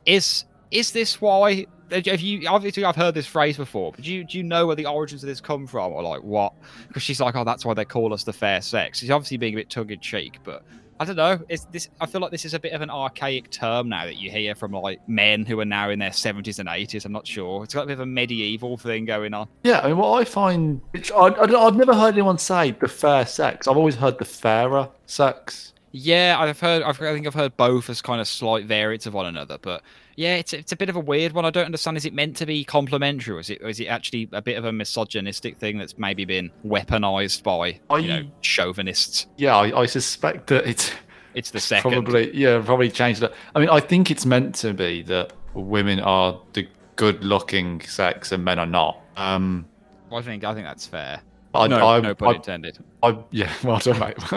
[SPEAKER 1] Is is this why? Have you obviously I've heard this phrase before, but do you do you know where the origins of this come from, or like what? Because she's like, oh, that's why they call us the fair sex. She's obviously being a bit tongue in cheek, but I don't know. It's this. I feel like this is a bit of an archaic term now that you hear from like men who are now in their seventies and eighties. I'm not sure. It's got a bit of a medieval thing going on.
[SPEAKER 2] Yeah, I mean, what I find, I, I, I've never heard anyone say the fair sex. I've always heard the fairer sex.
[SPEAKER 1] Yeah, I've heard. I've, I think I've heard both as kind of slight variants of one another. But yeah, it's it's a bit of a weird one. I don't understand. Is it meant to be complimentary, or is it or is it actually a bit of a misogynistic thing that's maybe been weaponized by you know chauvinists?
[SPEAKER 2] Yeah, I, I suspect that it's
[SPEAKER 1] It's the second.
[SPEAKER 2] probably, yeah, probably changed it. I mean, I think it's meant to be that women are the good looking sex and men are not. Um,
[SPEAKER 1] I think I think that's fair.
[SPEAKER 2] I,
[SPEAKER 1] no,
[SPEAKER 2] I,
[SPEAKER 1] no pun
[SPEAKER 2] I,
[SPEAKER 1] intended.
[SPEAKER 2] I, yeah, well done, mate.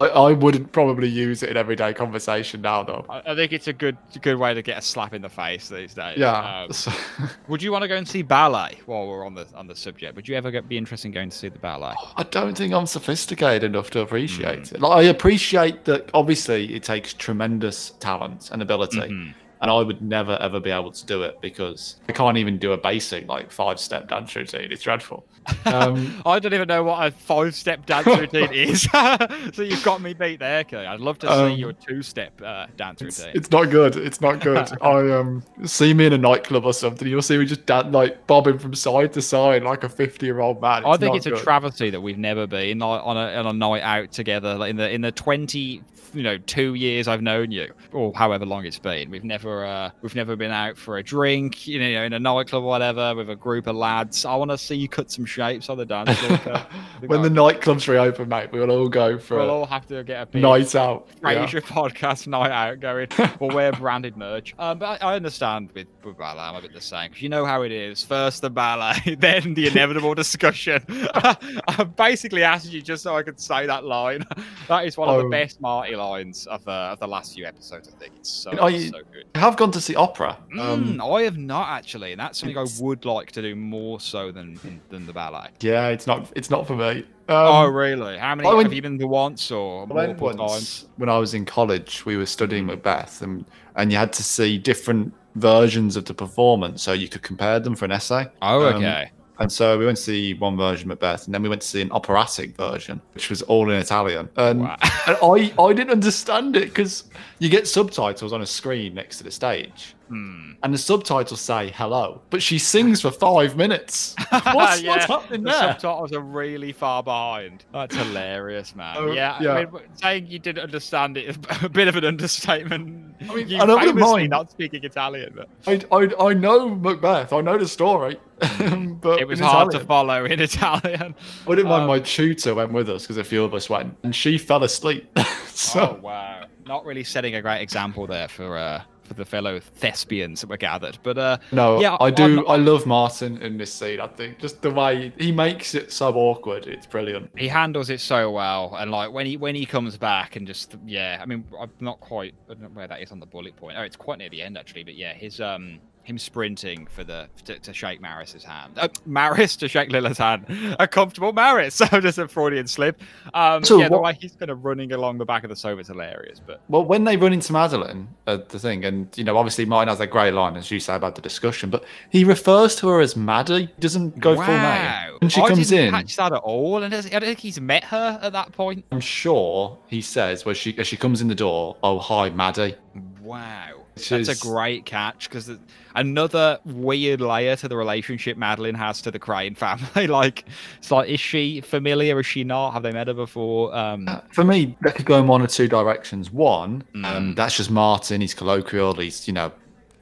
[SPEAKER 2] I, I wouldn't probably use it in everyday conversation now, though.
[SPEAKER 1] I think it's a good good way to get a slap in the face these days.
[SPEAKER 2] Yeah.
[SPEAKER 1] Um, would you want to go and see ballet while we're on the on the subject? Would you ever get, be interested in going to see the ballet?
[SPEAKER 2] I don't think I'm sophisticated enough to appreciate
[SPEAKER 1] Hmm.
[SPEAKER 2] it. Like, I appreciate that obviously it takes tremendous talent and ability.
[SPEAKER 1] Mhm.
[SPEAKER 2] And I would never ever be able to do it because I can't even do a basic like five step dance routine. It's dreadful. Um,
[SPEAKER 1] I don't even know what a five-step dance routine is. so you've got me beat there, Kay. I'd love to see
[SPEAKER 2] Um,
[SPEAKER 1] your two-step uh, dance
[SPEAKER 2] it's,
[SPEAKER 1] routine.
[SPEAKER 2] it's not good. It's not good. I um see me in a nightclub or something. You'll see me just dan- like bobbing from side to side like a fifty year old man.
[SPEAKER 1] I think
[SPEAKER 2] not
[SPEAKER 1] it's a travesty that we've never been like, on a on a night out together like, in the in the twenty you know two years I've known you or however long it's been. We've never uh, we've never been out for a drink, you know, in a nightclub or whatever with a group of lads. I want to see you cut some shapes on the dance floor. Kay. I think
[SPEAKER 2] when the nightclubs reopen, mate, we will all go for
[SPEAKER 1] we'll all have to get a big
[SPEAKER 2] night out. Yeah.
[SPEAKER 1] Frasier podcast night out going. We'll wear branded merch. Um, but I, I understand with, with ballet, I'm a bit the same because you know how it is. First the ballet, then the inevitable discussion. I basically asked you just so I could say that line. That is one of the
[SPEAKER 2] Oh.
[SPEAKER 1] best Marty lines of, uh, of the last few episodes. I think it's so
[SPEAKER 2] you-
[SPEAKER 1] so good.
[SPEAKER 2] I have gone to see opera. Um,
[SPEAKER 1] Mm, I have not actually, and that's something I would like to do more so than than the ballet.
[SPEAKER 2] yeah, it's not. It's not for me.
[SPEAKER 1] oh
[SPEAKER 2] Um,
[SPEAKER 1] really? How many
[SPEAKER 2] I went-
[SPEAKER 1] have you been to once or
[SPEAKER 2] I
[SPEAKER 1] multiple times?
[SPEAKER 2] when I was in college. We were studying Macbeth, and and you had to see different versions of the performance so you could compare them for an essay.
[SPEAKER 1] Oh
[SPEAKER 2] Um,
[SPEAKER 1] okay.
[SPEAKER 2] And so we went to see one version of Macbeth, and then we went to see an operatic version, which was all in Italian. And,
[SPEAKER 1] Wow.
[SPEAKER 2] and I, I didn't understand it because you get subtitles on a screen next to the stage,
[SPEAKER 1] Hmm.
[SPEAKER 2] and the subtitles say hello, but she sings for five minutes. What's,
[SPEAKER 1] Yeah,
[SPEAKER 2] what's happening
[SPEAKER 1] the
[SPEAKER 2] there?
[SPEAKER 1] subtitles are really far behind. That's hilarious, man.
[SPEAKER 2] Oh,
[SPEAKER 1] yeah,
[SPEAKER 2] yeah.
[SPEAKER 1] I mean, saying you didn't understand it is a bit of an understatement.
[SPEAKER 2] I mean,
[SPEAKER 1] you
[SPEAKER 2] I don't mind.
[SPEAKER 1] not speaking Italian, but
[SPEAKER 2] I, I, I know Macbeth, I know the story, but
[SPEAKER 1] it was hard to follow in Italian.
[SPEAKER 2] I didn't mind
[SPEAKER 1] Um,
[SPEAKER 2] my tutor went with us because a few of us went, and she fell asleep. so
[SPEAKER 1] Oh wow, not really setting a great example there for uh, for the fellow thespians that were gathered. But uh,
[SPEAKER 2] no,
[SPEAKER 1] Yeah,
[SPEAKER 2] I do.
[SPEAKER 1] I'm-
[SPEAKER 2] I love Martin in this scene. I think just the way he makes it so awkward. It's brilliant.
[SPEAKER 1] he handles it so well and like when he when he comes back and just yeah i mean i'm not quite i don't know where that is on the bullet point oh it's quite near the end actually but yeah his um him sprinting for the to, to shake Maris's hand. Uh, Maris to shake Lila's hand. A comfortable Maris. So just a Freudian slip. Um,
[SPEAKER 2] So
[SPEAKER 1] yeah, the way he's kind of running along the back of the sofa is hilarious. But
[SPEAKER 2] Well, when they run into Madeline, uh, the thing, and you know, obviously Martin has that great line, as you say about the discussion, but he refers to her as Maddie. He doesn't go full name. When she
[SPEAKER 1] I
[SPEAKER 2] comes
[SPEAKER 1] didn't
[SPEAKER 2] in,
[SPEAKER 1] catch that at all, and I don't think he's met her at that point.
[SPEAKER 2] I'm sure he says, "When she as she comes in the door, oh hi, Maddie."
[SPEAKER 1] Wow. That's a great catch because another weird layer to the relationship Madeline has to the Crane family. like, it's like, is she familiar? Is she not? Have they met her before? Um,
[SPEAKER 2] Uh, For me, that could go in one or two directions. One,
[SPEAKER 1] Mm.
[SPEAKER 2] um, that's just Martin. He's colloquial. He's, you know,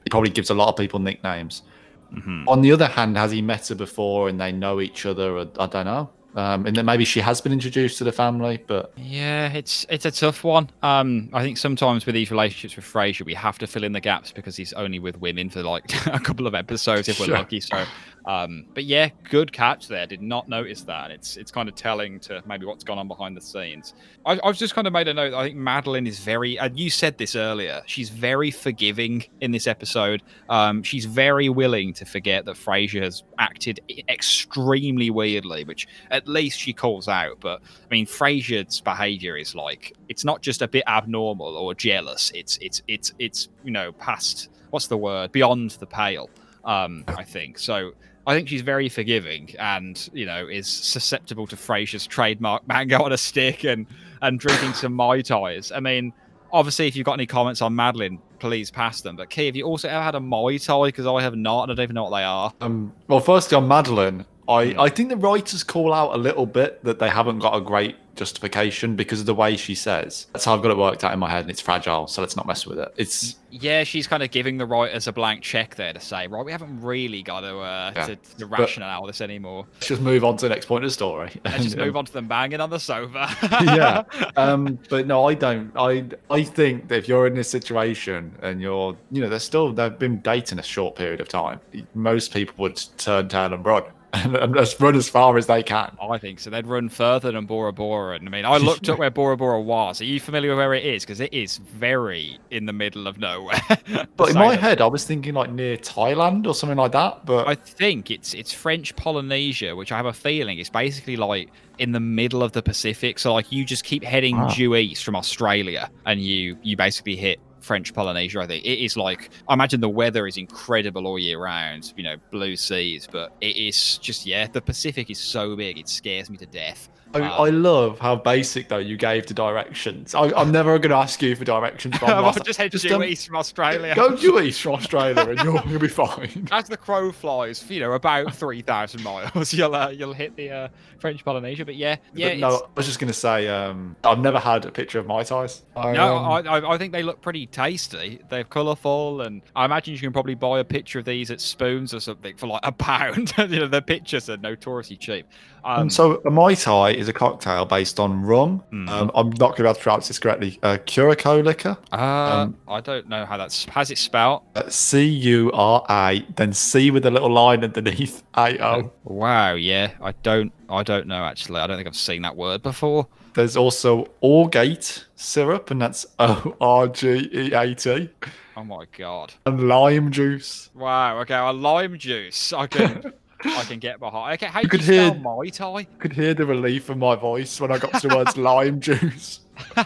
[SPEAKER 2] he probably gives a lot of people nicknames.
[SPEAKER 1] mhm.
[SPEAKER 2] On the other hand, has he met her before and they know each other? Or, I don't know. Um, and then maybe she has been introduced to the family, but
[SPEAKER 1] Yeah, it's it's a tough one. Um, I think sometimes with these relationships with Frasier, we have to fill in the gaps because he's only with women for like a couple of episodes if we're
[SPEAKER 2] Sure.
[SPEAKER 1] lucky. So, um, but yeah, good catch there. Did not notice that. It's it's kind of telling to maybe what's gone on behind the scenes. I, I've just kind of made a note. I think Madeline is very, and you said this earlier. She's very forgiving in this episode. Um, she's very willing to forget that Frasier has acted extremely weirdly, which at least she calls out. But I mean, Frasier's behavior is like it's not just a bit abnormal or jealous. It's it's it's it's you know past what's the word beyond the pale. Um, I think so. I think she's very forgiving and you know is susceptible to Frasier's trademark mango on a stick and and drinking some mai tais. I mean, obviously, if you've got any comments on Madeline, please pass them. But Key, have you also ever had a mai tai? Because I have not, and I don't even know what they are.
[SPEAKER 2] Um, well, firstly on Madeline, I. I think the writers call out a little bit that they haven't got a great justification because of the way she says. That's how I've got it worked out in my head, and it's fragile, so let's not mess with it. It's
[SPEAKER 1] Yeah, she's kind of giving the writers a blank check there to say, right, we haven't really got to uh,
[SPEAKER 2] Yeah.
[SPEAKER 1] to, to rationale this anymore.
[SPEAKER 2] let's just move on to the next point of the story.
[SPEAKER 1] Let's just move on to them banging on the sofa.
[SPEAKER 2] yeah. Um, but no, I don't. I I think that if you're in this situation and you're, you know, they're still they've been dating a short period of time. Most people would turn tail and run and, and just run as far as they can.
[SPEAKER 1] I think so. They'd run further than Bora Bora. And I mean, I looked up where Bora Bora was. Are you familiar with where it is? Because it is very in the middle of nowhere.
[SPEAKER 2] But in my head, I was thinking like near Thailand or something like that. But
[SPEAKER 1] I think it's it's French Polynesia, which I have a feeling is basically like in the middle of the Pacific. So like you just keep heading
[SPEAKER 2] Ah.
[SPEAKER 1] due east from Australia, and you you basically hit French Polynesia. I think it is like I imagine the weather is incredible all year round. You know, blue seas, but it is just yeah. The Pacific is so big, it scares me to death.
[SPEAKER 2] I, I love how basic though you gave the directions. I, I'm never going to ask you for directions. From
[SPEAKER 1] I'll just head
[SPEAKER 2] Just,
[SPEAKER 1] due
[SPEAKER 2] um,
[SPEAKER 1] east from Australia.
[SPEAKER 2] Go due east from Australia and you'll, to be fine.
[SPEAKER 1] As the crow flies, you know, about three thousand miles, you'll uh, you'll hit the uh, French Polynesia. But yeah, yeah.
[SPEAKER 2] But no, I was just going to say um, I've never had a picture of mai tais. I,
[SPEAKER 1] No,
[SPEAKER 2] um,
[SPEAKER 1] I, I, I think they look pretty tasty. They're colourful, and I imagine you can probably buy a picture of these at Spoons or something for like a pound. you know, the pictures are notoriously cheap. Um,
[SPEAKER 2] so a Mai Tai is a cocktail based on rum.
[SPEAKER 1] Mhm.
[SPEAKER 2] Um, I'm not going to be able to pronounce this correctly. Uh, Curacao liquor.
[SPEAKER 1] uh,
[SPEAKER 2] um,
[SPEAKER 1] I don't know how that's how's it spelled.
[SPEAKER 2] Uh, C U R A, then C with a little line underneath. A O.
[SPEAKER 1] Wow, yeah, I don't, I don't know actually. I don't think I've seen that word before.
[SPEAKER 2] There's also Orgeat syrup, and that's O R G E A T,
[SPEAKER 1] Oh my god!
[SPEAKER 2] and lime juice.
[SPEAKER 1] Wow. Okay, A lime juice. I can, I can get behind. Okay, how do you
[SPEAKER 2] could
[SPEAKER 1] spell
[SPEAKER 2] hear-
[SPEAKER 1] Mai Tai?
[SPEAKER 2] You could hear the relief in my voice when I got to the words lime juice.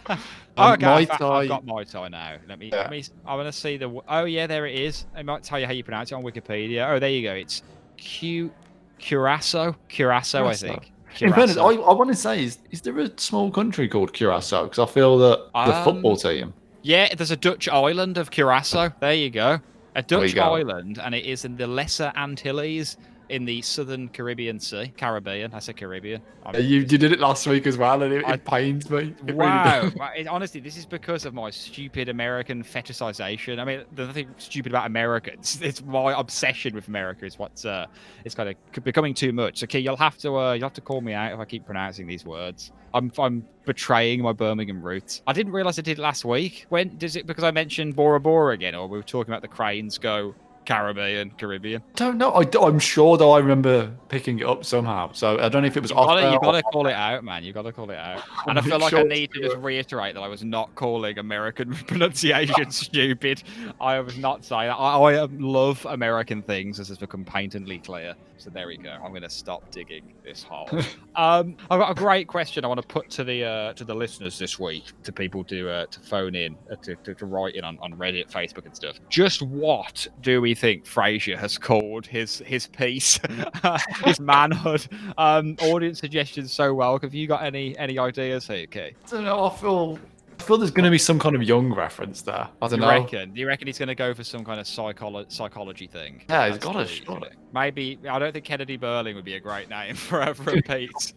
[SPEAKER 1] Oh,
[SPEAKER 2] Um,
[SPEAKER 1] okay, I've, I've got Mai Tai now. Let me,
[SPEAKER 2] Yeah.
[SPEAKER 1] let me. I want to see the. Oh yeah, there it is. It might tell you how you pronounce it on Wikipedia. Oh, there you go. It's Q, Curacao, Curacao, I
[SPEAKER 2] Curacao.
[SPEAKER 1] think.
[SPEAKER 2] In fairness, I, I want to say, is, is there a small country called Curacao? Because I feel that the
[SPEAKER 1] Um,
[SPEAKER 2] football team.
[SPEAKER 1] Yeah, there's a Dutch island of Curacao. There you go. A Dutch
[SPEAKER 2] go.
[SPEAKER 1] island, and it is in the Lesser Antilles in the southern Caribbean Sea. Caribbean. I said Caribbean.
[SPEAKER 2] You, you did it last week as well, and it,
[SPEAKER 1] I-
[SPEAKER 2] it pains me. It
[SPEAKER 1] Wow. Wow, it- honestly, this is because of my stupid American fetishization. I mean, there's nothing stupid about Americans. It's my obsession with America is what's uh, it's kind of becoming too much. Okay, you'll have to uh, you'll have to call me out if I keep pronouncing these words. I'm I'm betraying my Birmingham roots. I didn't realize I did it last week. When does it? Because I mentioned Bora Bora again, or we were talking about the cranes go Caribbean, Caribbean.
[SPEAKER 2] don't know. I, am sure though. I remember picking it up somehow. So I don't know if it was
[SPEAKER 1] You
[SPEAKER 2] off.
[SPEAKER 1] gotta, you gotta call it out, man. You gotta call it out. And I feel like I need to
[SPEAKER 2] to-
[SPEAKER 1] just reiterate that I was not calling American pronunciation stupid. I was not saying that. I, I love American things, This has become patently clear. So there we go. I'm gonna stop digging this hole. um, I've got a great question I want to put to the uh, to the listeners this week, to people to uh, to phone in, uh, to, to, to write in on, on Reddit, Facebook, and stuff. Just what do we think Frasier has called his his piece, his manhood? Um, audience suggestions so welcome. Have you got any any ideas here, Key?
[SPEAKER 2] I don't know. I feel. I feel there's going to be some kind of Jung reference there. I don't
[SPEAKER 1] You
[SPEAKER 2] know.
[SPEAKER 1] reckon? Do you reckon he's going to go for some kind of psycholo- psychology thing?
[SPEAKER 2] Yeah, he's
[SPEAKER 1] That's
[SPEAKER 2] gotta,
[SPEAKER 1] what he's
[SPEAKER 2] surely.
[SPEAKER 1] gonna- Maybe I don't think Kennedy Burling would be a great name for a, for a piece.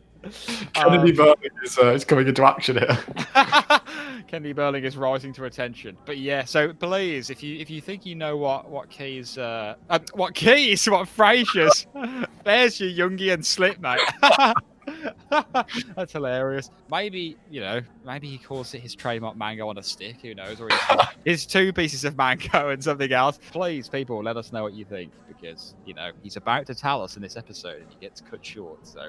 [SPEAKER 2] Kennedy
[SPEAKER 1] Um,
[SPEAKER 2] Burling is, uh, is coming into action here.
[SPEAKER 1] Kennedy Burling is rising to attention. But yeah, so please, if you if you think you know what what keys uh, uh what keys what Frasier's, there's your Jungian slip, mate. That's hilarious. Maybe you know, maybe he calls it his trademark mango on a stick. Who knows? Or he's, his two pieces of mango and something else. Please, people, let us know what you think because you know he's about to tell us in this episode, and he gets cut short. So,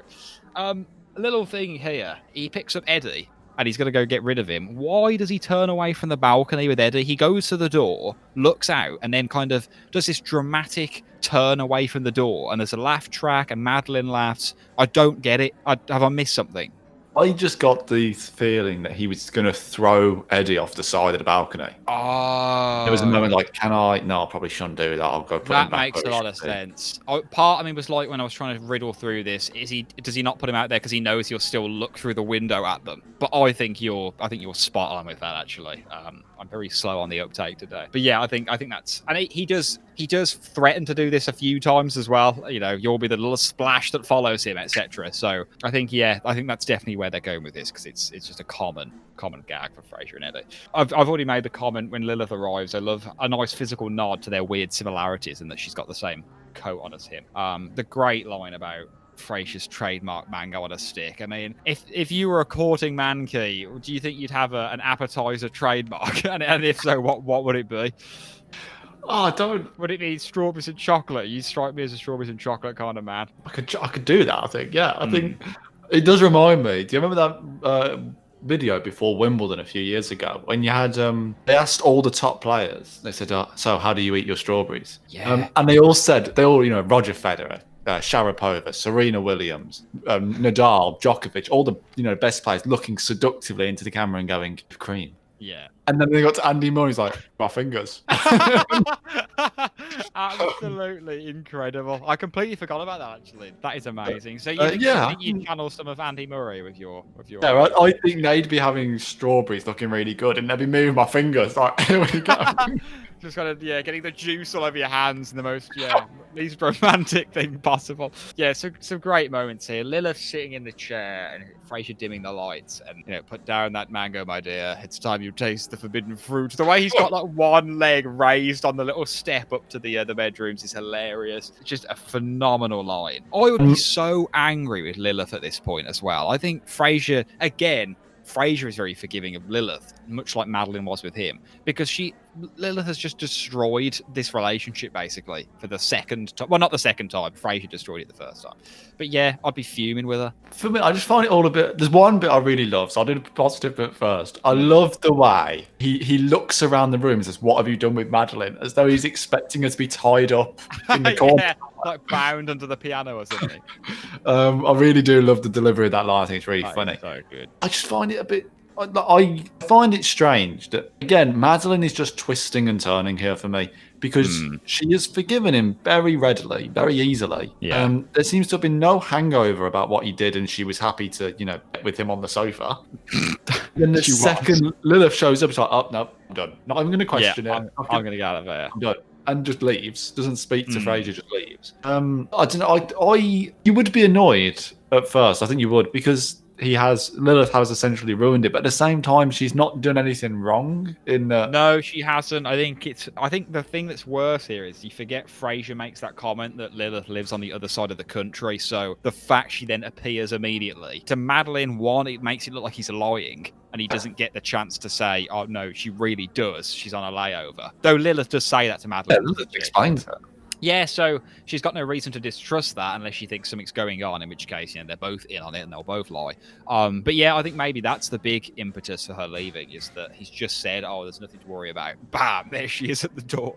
[SPEAKER 1] um, little thing here. He picks up Eddie and he's going to go get rid of him. Why does he turn away from the balcony with Eddie? He goes to the door, looks out, and then kind of does this dramatic turn away from the door. And there's a laugh track, and Madeline laughs. I don't get it. I, have I missed something?
[SPEAKER 2] I just got the feeling that he was going to throw Eddie off the side of the balcony.
[SPEAKER 1] Oh,
[SPEAKER 2] There was a moment like, "Can I? No, I probably shouldn't do that. I'll go put him
[SPEAKER 1] That makes a lot of sense. Oh, part of me was like when I was trying to riddle through this: is he does he not put him out there because he knows he'll still look through the window at them? But I think you're I think you're spot on with that. Actually, um, I'm very slow on the uptake today. But yeah, I think I think that's and he, he does he does threaten to do this a few times as well. You know, you'll be the little splash that follows him, etc. So I think yeah, I think that's definitely where they're going with this because it's it's just a common common gag for Frasier and Eddie. I've, I've already made the comment when Lilith arrives. I love a nice physical nod to their weird similarities and that she's got the same coat on as him. Um, the great line about Frasier's trademark mango on a stick. I mean, if if you were a courting man key, do you think you'd have a, an appetizer trademark? and, and if so, what what would it be?
[SPEAKER 2] Oh, I don't.
[SPEAKER 1] Would it be strawberries and chocolate? You strike me as a strawberries and chocolate kind of man.
[SPEAKER 2] I could. I could do that. I think. Yeah. I
[SPEAKER 1] Hmm.
[SPEAKER 2] think it does remind me. Do you remember that uh, video before Wimbledon a few years ago when you had? Um, they asked all the top players. They said, uh, "So, how do you eat your strawberries?"
[SPEAKER 1] Yeah.
[SPEAKER 2] Um, and they all said they all, you know, Roger Federer. Uh, Sharapova, Serena Williams, um, Nadal, Djokovic, all the you know best players looking seductively into the camera and going cream,
[SPEAKER 1] Yeah.
[SPEAKER 2] And then they got to Andy Murray. He's like, my fingers.
[SPEAKER 1] Absolutely incredible. I completely forgot about that. Actually, that is amazing. So you
[SPEAKER 2] Uh,
[SPEAKER 1] think,
[SPEAKER 2] yeah.
[SPEAKER 1] you, channel some of Andy Murray with your with your.
[SPEAKER 2] Yeah, right. I think they'd be having strawberries looking really good, and they'd be moving my fingers like, here we go.
[SPEAKER 1] Just kind of yeah, getting the juice all over your hands in the most yeah least romantic thing possible. Yeah, so some great moments here. Lilith sitting in the chair and Frasier dimming the lights and you know put down that mango, my dear. It's time you taste the forbidden fruit. The way he's got like one leg raised on the little step up to the uh, the bedrooms is hilarious. It's just a phenomenal line. I would be so angry with Lilith at this point as well. I think Frasier again. Frasier is very forgiving of Lilith, much like Madeline was with him, because she Lilith has just destroyed this relationship basically for the second time. Well, not the second time. Frasier destroyed it the first time. But yeah, I'd be fuming with her.
[SPEAKER 2] For me, I just find it all a bit. There's one bit I really love, so I'll do the positive bit first. I love the way he he looks around the room and says, "What have you done with Madeline?" As though he's expecting her to be tied up in the corner.
[SPEAKER 1] yeah, like bound under the piano or something.
[SPEAKER 2] Um, I really do love the delivery of that line. I think it's really
[SPEAKER 1] That
[SPEAKER 2] funny.
[SPEAKER 1] So good.
[SPEAKER 2] I just find it a bit. I, find it strange that again, Madeline is just twisting and turning here for me because
[SPEAKER 1] Hmm.
[SPEAKER 2] she has forgiven him very readily, very easily.
[SPEAKER 1] Yeah.
[SPEAKER 2] Um, there seems to have been no hangover about what he did, and she was happy to, you know, get with him on the sofa. then the
[SPEAKER 1] She was.
[SPEAKER 2] second Lilith shows up, it's like, oh no, I'm done. Not even going to
[SPEAKER 1] Yeah,
[SPEAKER 2] question
[SPEAKER 1] I'm,
[SPEAKER 2] it.
[SPEAKER 1] I'm gonna get out of there.
[SPEAKER 2] I'm done. And just leaves. Doesn't speak to
[SPEAKER 1] Mm.
[SPEAKER 2] Frasier. Just leaves. Um, I don't know. I, I, you would be annoyed at first. I think you would because he has Lilith has essentially ruined it. But at the same time, she's not done anything wrong. In the
[SPEAKER 1] No, she hasn't. I think it's. I think the thing that's worse here is you forget Frasier makes that comment that Lilith lives on the other side of the country. So the fact she then appears immediately to Madeline, one, it makes it look like he's lying, and he doesn't get the chance to say, "Oh no, she really does. She's on a layover." Though Lilith does say that to
[SPEAKER 2] yeah,
[SPEAKER 1] Madeline.
[SPEAKER 2] Lilith explains it.
[SPEAKER 1] Yeah, so she's got no reason to distrust that unless she thinks something's going on, in which case, you know, they're both in on it and they'll both lie. Um, but yeah, I think maybe that's the big impetus for her leaving is that he's just said, "Oh, there's nothing to worry about." Bam, there she is at the door.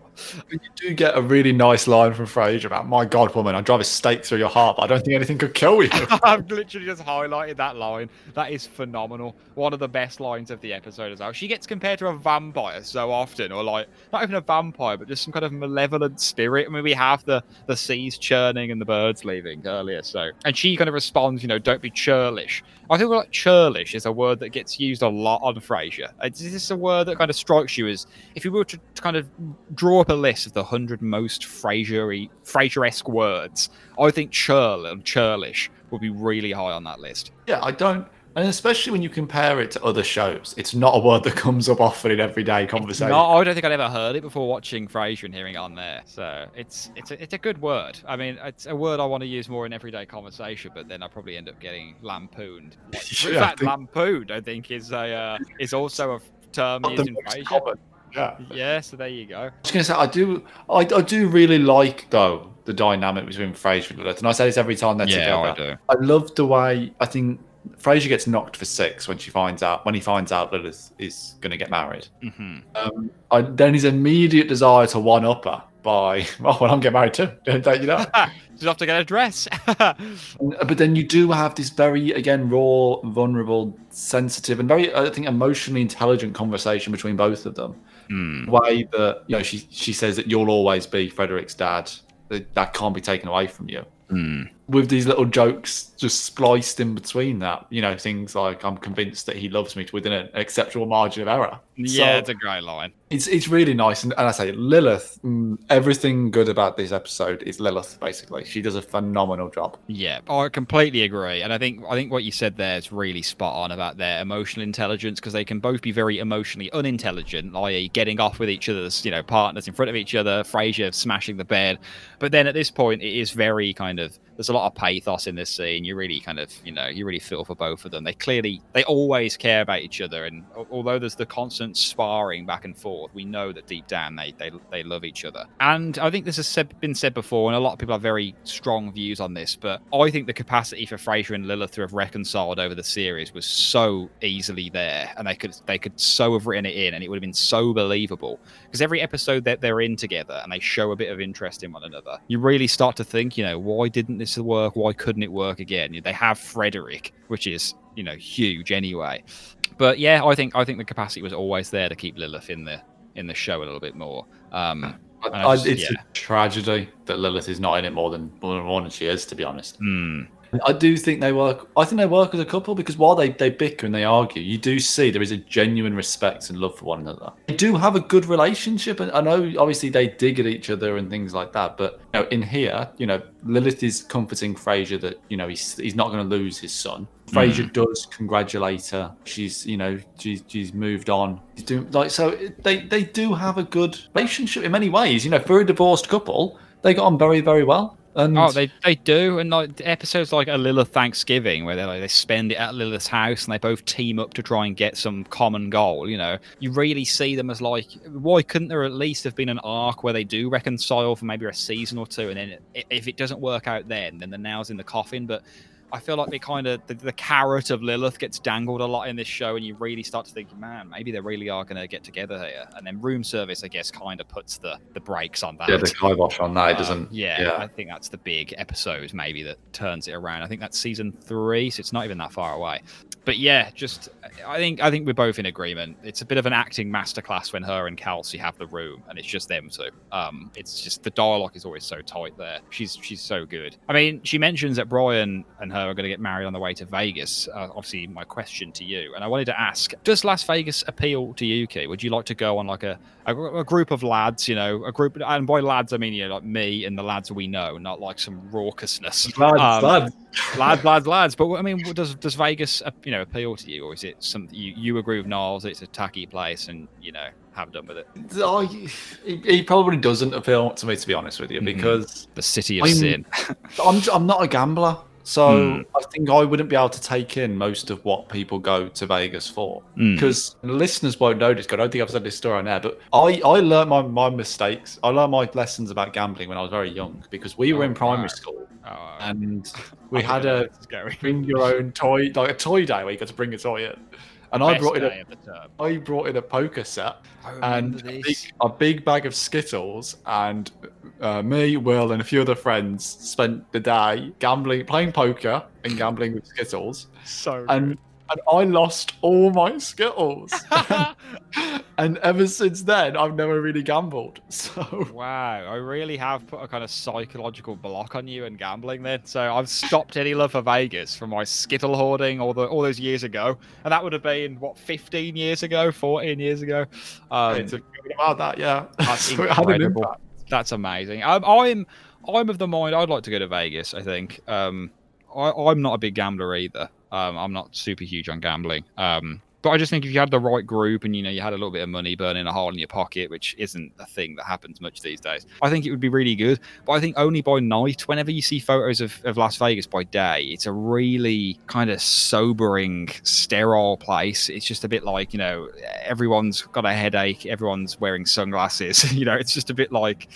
[SPEAKER 2] You do get a really nice line from Frasier about, "My God, woman, I'd drive a stake through your heart, but I don't think anything could kill you."
[SPEAKER 1] I've literally just highlighted that line. That is phenomenal. One of the best lines of the episode as well. She gets compared to a vampire so often, or like not even a vampire, but just some kind of malevolent spirit. I mean, we have the the seas churning and the birds leaving earlier. So, and she kind of responds, you know, don't be churlish. I think like churlish is a word that gets used a lot on Frasier. Uh, is this a word that kind of strikes you as if you were to kind of draw up a list of the hundred most Frasier Frasier-esque words. I think churl and churlish would be really high on that list.
[SPEAKER 2] yeah, I don't. And especially when you compare it to other shows, it's not a word that comes up often in everyday conversation.
[SPEAKER 1] No, I don't think I'd ever heard it before watching Frasier and hearing it on there. So it's it's a, it's a good word. I mean, it's a word I want to use more in everyday conversation, but then I probably end up getting lampooned. Like, in
[SPEAKER 2] Yeah, I
[SPEAKER 1] fact,
[SPEAKER 2] think-
[SPEAKER 1] lampooned, I think, is a uh, is also a term used in Frasier.
[SPEAKER 2] Yeah.
[SPEAKER 1] Yeah, so there you go.
[SPEAKER 2] I was gonna say I do I, I do really like though the dynamic between Frasier and Lilith, and I say this every time they're together.
[SPEAKER 1] I do.
[SPEAKER 2] I love the way I think Frasier gets knocked for six when she finds out when he finds out Lilith is gonna get married.
[SPEAKER 1] hmm
[SPEAKER 2] Um, I, then his immediate desire to one up her by oh well I'm getting married too, don't you know?
[SPEAKER 1] Just have to get a dress.
[SPEAKER 2] But then you do have this very, again, raw, vulnerable, sensitive, and very, I think, emotionally intelligent conversation between both of them.
[SPEAKER 1] Hmm.
[SPEAKER 2] The way that you know she she says that you'll always be Frederick's dad. That, that can't be taken away from you.
[SPEAKER 1] Hmm.
[SPEAKER 2] With these little jokes just spliced in between that, you know, things like I'm convinced that he loves me within an acceptable margin of error.
[SPEAKER 1] Yeah,
[SPEAKER 2] So-
[SPEAKER 1] it's a great line.
[SPEAKER 2] it's it's really nice, and, and I say Lilith. mm, Everything good about this episode is Lilith. Basically, she does a phenomenal job.
[SPEAKER 1] Yeah, I completely agree, and I think I think what you said there is really spot on about their emotional intelligence because they can both be very emotionally unintelligent, i.e., getting off with each other's you know partners in front of each other. Frasier smashing the bed, but then at this point, it is very kind of there's a lot of pathos in this scene. You really kind of you know you really feel for both of them. They clearly they always care about each other, and although there's the constant sparring back and forth, we know that deep down they they, they love each other. And I think this has said, been said before, and a lot of people have very strong views on this. But I think the capacity for Frasier and Lilith to have reconciled over the series was so easily there, and they could they could so have written it in, and it would have been so believable. Because every episode that they're in together and they show a bit of interest in one another, you really start to think, you know, why didn't this work? Why couldn't it work again? They have Frederick, which is you know huge anyway. But yeah, I think I think the capacity was always there to keep Lilith in the in the show a little bit more. Um,
[SPEAKER 2] I,
[SPEAKER 1] I just-
[SPEAKER 2] it's
[SPEAKER 1] yeah.
[SPEAKER 2] a tragedy that Lilith is not in it more than more than she is, to be honest.
[SPEAKER 1] hmm.
[SPEAKER 2] I do think they work. I think they work as a couple because while they, they bicker and they argue, you do see there is a genuine respect and love for one another. They do have a good relationship, and I know obviously they dig at each other and things like that. But you know, in here, you know, Lilith is comforting Frasier that you know he's he's not going to lose his son. Mm. Frasier does congratulate her. She's you know she's she's moved on. He's doing like so. They they do have a good relationship in many ways. You know, for a divorced couple, they got on very very well. And
[SPEAKER 1] Oh, they they do, and like episodes like a Lilith Thanksgiving, where they like they spend it at Lilith's house, and they both team up to try and get some common goal. You know, you really see them as like, why couldn't there at least have been an arc where they do reconcile for maybe a season or two, and then if it doesn't work out, then then the nails in the coffin. But I feel like they kind of the, the carrot of Lilith gets dangled a lot in this show, and you really start to think, man, maybe they really are going to get together here. And then room service, I guess, kind of puts the the brakes on that.
[SPEAKER 2] yeah, the kibosh on that. It
[SPEAKER 1] Um,
[SPEAKER 2] doesn't.
[SPEAKER 1] yeah,
[SPEAKER 2] yeah.
[SPEAKER 1] I think that's the big episode maybe that turns it around. I think that's season three, so it's not even that far away. But yeah, just I think I think we're both in agreement. It's a bit of an acting masterclass when her and Kelsey have the room, and it's just them two. Um, it's just the dialogue is always so tight there. She's she's so good. I mean, she mentions that Brian and her are going to get married on the way to Vegas. Uh, obviously, my question to you, and I wanted to ask: Does Las Vegas appeal to you, Key? Would you like to go on like a a, a group of lads, you know, a group, and by lads I mean you know like me and the lads we know, not like some raucousness.
[SPEAKER 2] Lads,
[SPEAKER 1] Um,
[SPEAKER 2] lads.
[SPEAKER 1] lads, lads, lads. But I mean, does does Vegas, you know, appeal to you, or is it something you, you agree with Niles? It's a tacky place, and you know, have done with it.
[SPEAKER 2] Oh, he, he probably doesn't appeal to me, to be honest with you,
[SPEAKER 1] Mhm.
[SPEAKER 2] because
[SPEAKER 1] The city of
[SPEAKER 2] I'm-
[SPEAKER 1] sin.
[SPEAKER 2] I'm I'm not a gambler, so
[SPEAKER 1] Hmm.
[SPEAKER 2] I think I wouldn't be able to take in most of what people go to Vegas for.
[SPEAKER 1] Mm.
[SPEAKER 2] Because listeners won't know this. I don't think I've said this story on there, but I I learned my, my mistakes. I learned my lessons about gambling when I was very young because we were
[SPEAKER 1] Oh,
[SPEAKER 2] in primary
[SPEAKER 1] wow.
[SPEAKER 2] school
[SPEAKER 1] Oh,
[SPEAKER 2] and we had a
[SPEAKER 1] where this is going.
[SPEAKER 2] bring your own toy like a toy day where you got to bring a toy in, and I brought in
[SPEAKER 1] day
[SPEAKER 2] a
[SPEAKER 1] of the term.
[SPEAKER 2] I brought in a poker set and a big, a big bag of Skittles, and uh, me, Will, and a few other friends spent the day gambling, playing poker, and gambling with Skittles,
[SPEAKER 1] So
[SPEAKER 2] and and I lost all my Skittles. and ever since then, I've never really gambled. So
[SPEAKER 1] Wow, I really have put a kind of psychological block on you and gambling then. So I've stopped any love for Vegas from my skittle hoarding all the all those years ago, and that would have been what 15 years ago, 14 years ago. Um,
[SPEAKER 2] it's about that, yeah.
[SPEAKER 1] That's
[SPEAKER 2] So it had an
[SPEAKER 1] incredible. That's amazing. I'm, I'm I'm of the mind I'd like to go to Vegas. I think um, I, I'm not a big gambler either. Um, I'm not super huge on gambling. Um, but I just think if you had the right group and you know you had a little bit of money burning a hole in your pocket, which isn't a thing that happens much these days, I think it would be really good. But I think only by night, whenever you see photos of, of Las Vegas by day, it's a really kind of sobering, sterile place. It's just a bit like you know everyone's got a headache, everyone's wearing sunglasses. you know, it's just a bit like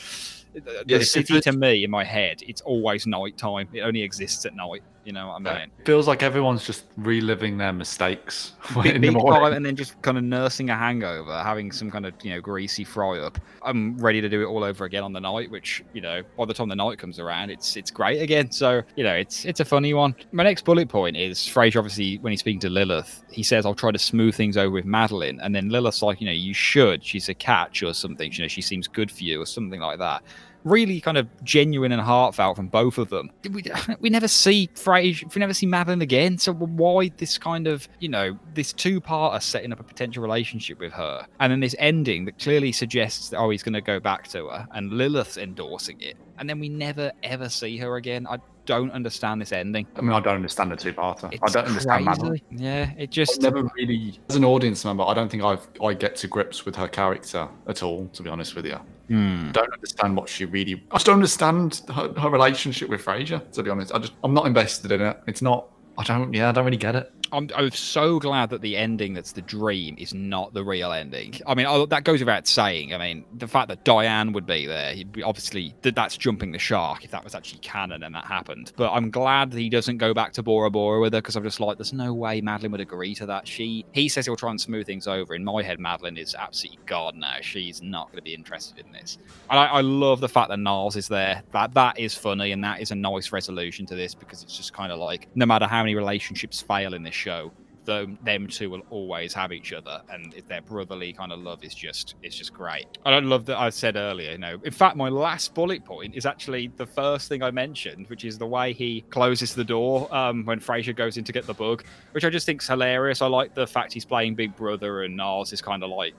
[SPEAKER 1] the city to me in my head. It's always night time. It only exists at night. You know what I mean?
[SPEAKER 2] It feels like everyone's just reliving their mistakes
[SPEAKER 1] big,
[SPEAKER 2] in the
[SPEAKER 1] big
[SPEAKER 2] morning.
[SPEAKER 1] and then just kind of nursing a hangover, having some kind of you know greasy fry up. I'm ready to do it all over again on the night, which you know by the time the night comes around, it's it's great again. So you know it's it's a funny one. My next bullet point is Frasier. Obviously, when he's speaking to Lilith, he says, "I'll try to smooth things over with Madeline," and then Lilith's like, "You know, you should. She's a catch or something. You know, she seems good for you or something like that." Really kind of genuine and heartfelt from both of them. We, we never see Frasier, we never see Madeline again. So why this kind of, you know, this two-parter setting up a potential relationship with her, and then this ending that clearly suggests that oh he's going to go back to her, and Lilith's endorsing it, and then we never ever see her again. I don't understand this ending.
[SPEAKER 2] I mean, I don't understand the two-parter. I don't understand Madeline.
[SPEAKER 1] crazy. Yeah, it
[SPEAKER 2] I've
[SPEAKER 1] just
[SPEAKER 2] never really, as an audience member, I don't think I've I get to grips with her character at all. To be honest with you, I don't understand what she really. I just don't understand her, her relationship with Frasier. To be honest, I just I'm not invested in it. It's not. I don't. Yeah, I don't really get it.
[SPEAKER 1] I'm, I'm so glad that the ending that's the dream is not the real ending. I mean, oh, that goes without saying. I mean, the fact that Diane would be there, be, obviously, that that's jumping the shark if that was actually canon and that happened. But I'm glad that he doesn't go back to Bora Bora with her because I'm just like, there's no way Madeline would agree to that. She, he says he'll try and smooth things over. In my head, Madeline is absolutely God now. She's not going to be interested in this. And I, I love the fact that Niles is there. That that is funny and that is a nice resolution to this because it's just kind of like no matter how many relationships fail in this show, them, them two will always have each other, and their brotherly kind of love is just it's just great. I don't love that I said earlier. You know, in fact, my last bullet point is actually the first thing I mentioned, which is the way he closes the door um, when Frasier goes in to get the bug, which I just think's hilarious. I like the fact he's playing Big Brother and Niles is kind of like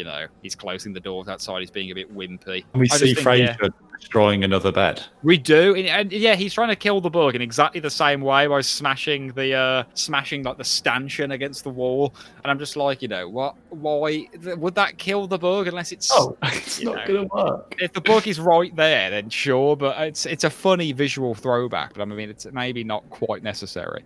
[SPEAKER 1] you know, he's closing the doors outside. He's being a bit wimpy.
[SPEAKER 2] We
[SPEAKER 1] I
[SPEAKER 2] see
[SPEAKER 1] just think, yeah.
[SPEAKER 2] Destroying another bed.
[SPEAKER 1] We do, and, and yeah, he's trying to kill the bug in exactly the same way by smashing the uh smashing like the stanchion against the wall. And I'm just like, you know, what? Why would that kill the bug unless it's
[SPEAKER 2] Oh, it's not
[SPEAKER 1] know.
[SPEAKER 2] going to work.
[SPEAKER 1] if the bug is right there, then sure. But it's it's a funny visual throwback. But I mean, it's maybe not quite necessary.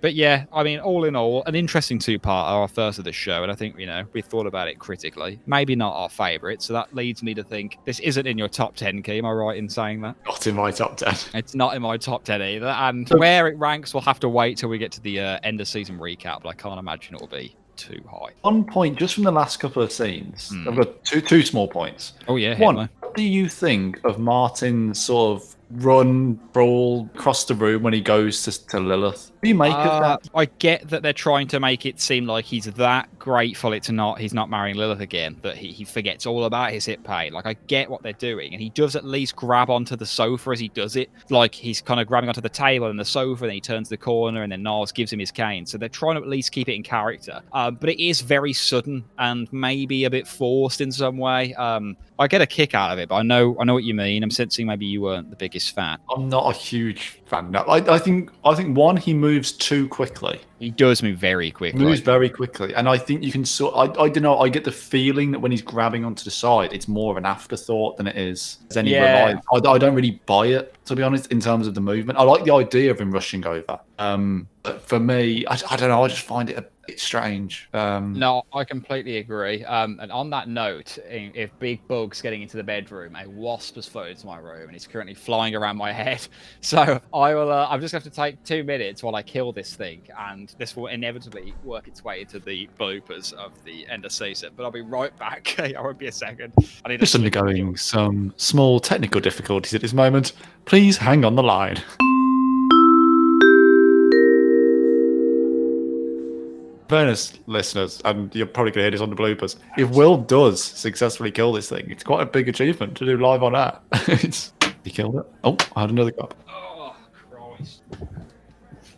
[SPEAKER 1] But yeah, I mean, all in all, an interesting two part, our first of the show, and I think you know we thought about it critically. Maybe not our favourite, so that leads me to think this isn't in your top ten. Key, am I right in saying that?
[SPEAKER 2] Not in my top 10.
[SPEAKER 1] It's not in my top 10 either. And where it ranks, we'll have to wait till we get to the uh, end of season recap, but I can't imagine it'll be too high.
[SPEAKER 2] One point, just from the last couple of scenes,
[SPEAKER 1] Hmm.
[SPEAKER 2] I've got two two small points.
[SPEAKER 1] Oh, yeah.
[SPEAKER 2] One,
[SPEAKER 1] Hitler.
[SPEAKER 2] what do you think of Martin's sort of run, brawl across the room when he goes to, to Lilith? What do you make of
[SPEAKER 1] Uh,
[SPEAKER 2] that?
[SPEAKER 1] I get that they're trying to make it seem like he's that grateful it's not he's not marrying Lilith again that he, he forgets all about his hit pay. Like I get what they're doing, and he does at least grab onto the sofa as he does it. Like he's kind of grabbing onto the table and the sofa, and then he turns the corner, and then Niles gives him his cane. So they're trying to at least keep it in character. Um, but it is very sudden and maybe a bit forced in some way. Um, I get a kick out of it, but I know I know what you mean. I'm sensing maybe you weren't the biggest fan.
[SPEAKER 2] I'm not a huge fan. No, I, I think I think one he moves too quickly.
[SPEAKER 1] He does move very quickly.
[SPEAKER 2] moves very quickly, and I think you can sort. I, I don't know. I get the feeling that when he's grabbing onto the side, it's more of an afterthought than it is as any
[SPEAKER 1] Yeah.
[SPEAKER 2] reliance. I, I don't really buy it to be honest in terms of the movement. I like the idea of him rushing over. Um, but for me, I, I don't know. I just find it a bit strange. Um,
[SPEAKER 1] No, I completely agree. Um, and on that note, if Big Bug's getting into the bedroom, a wasp has floated to my room and he's currently flying around my head. So I will. Uh, I'm just going to have to take two minutes while I kill this thing, and this will inevitably work its way into the bloopers of the end of season. But I'll be right back. I won't be a second. I need
[SPEAKER 2] Just undergoing some small technical difficulties at this moment. Please hang on the line. Fairness, listeners, and you're probably going to hear this on the bloopers. If Will does successfully kill this thing, it's quite a big achievement to do live on air. he killed it. Oh, I had another cup.
[SPEAKER 1] Oh, Christ.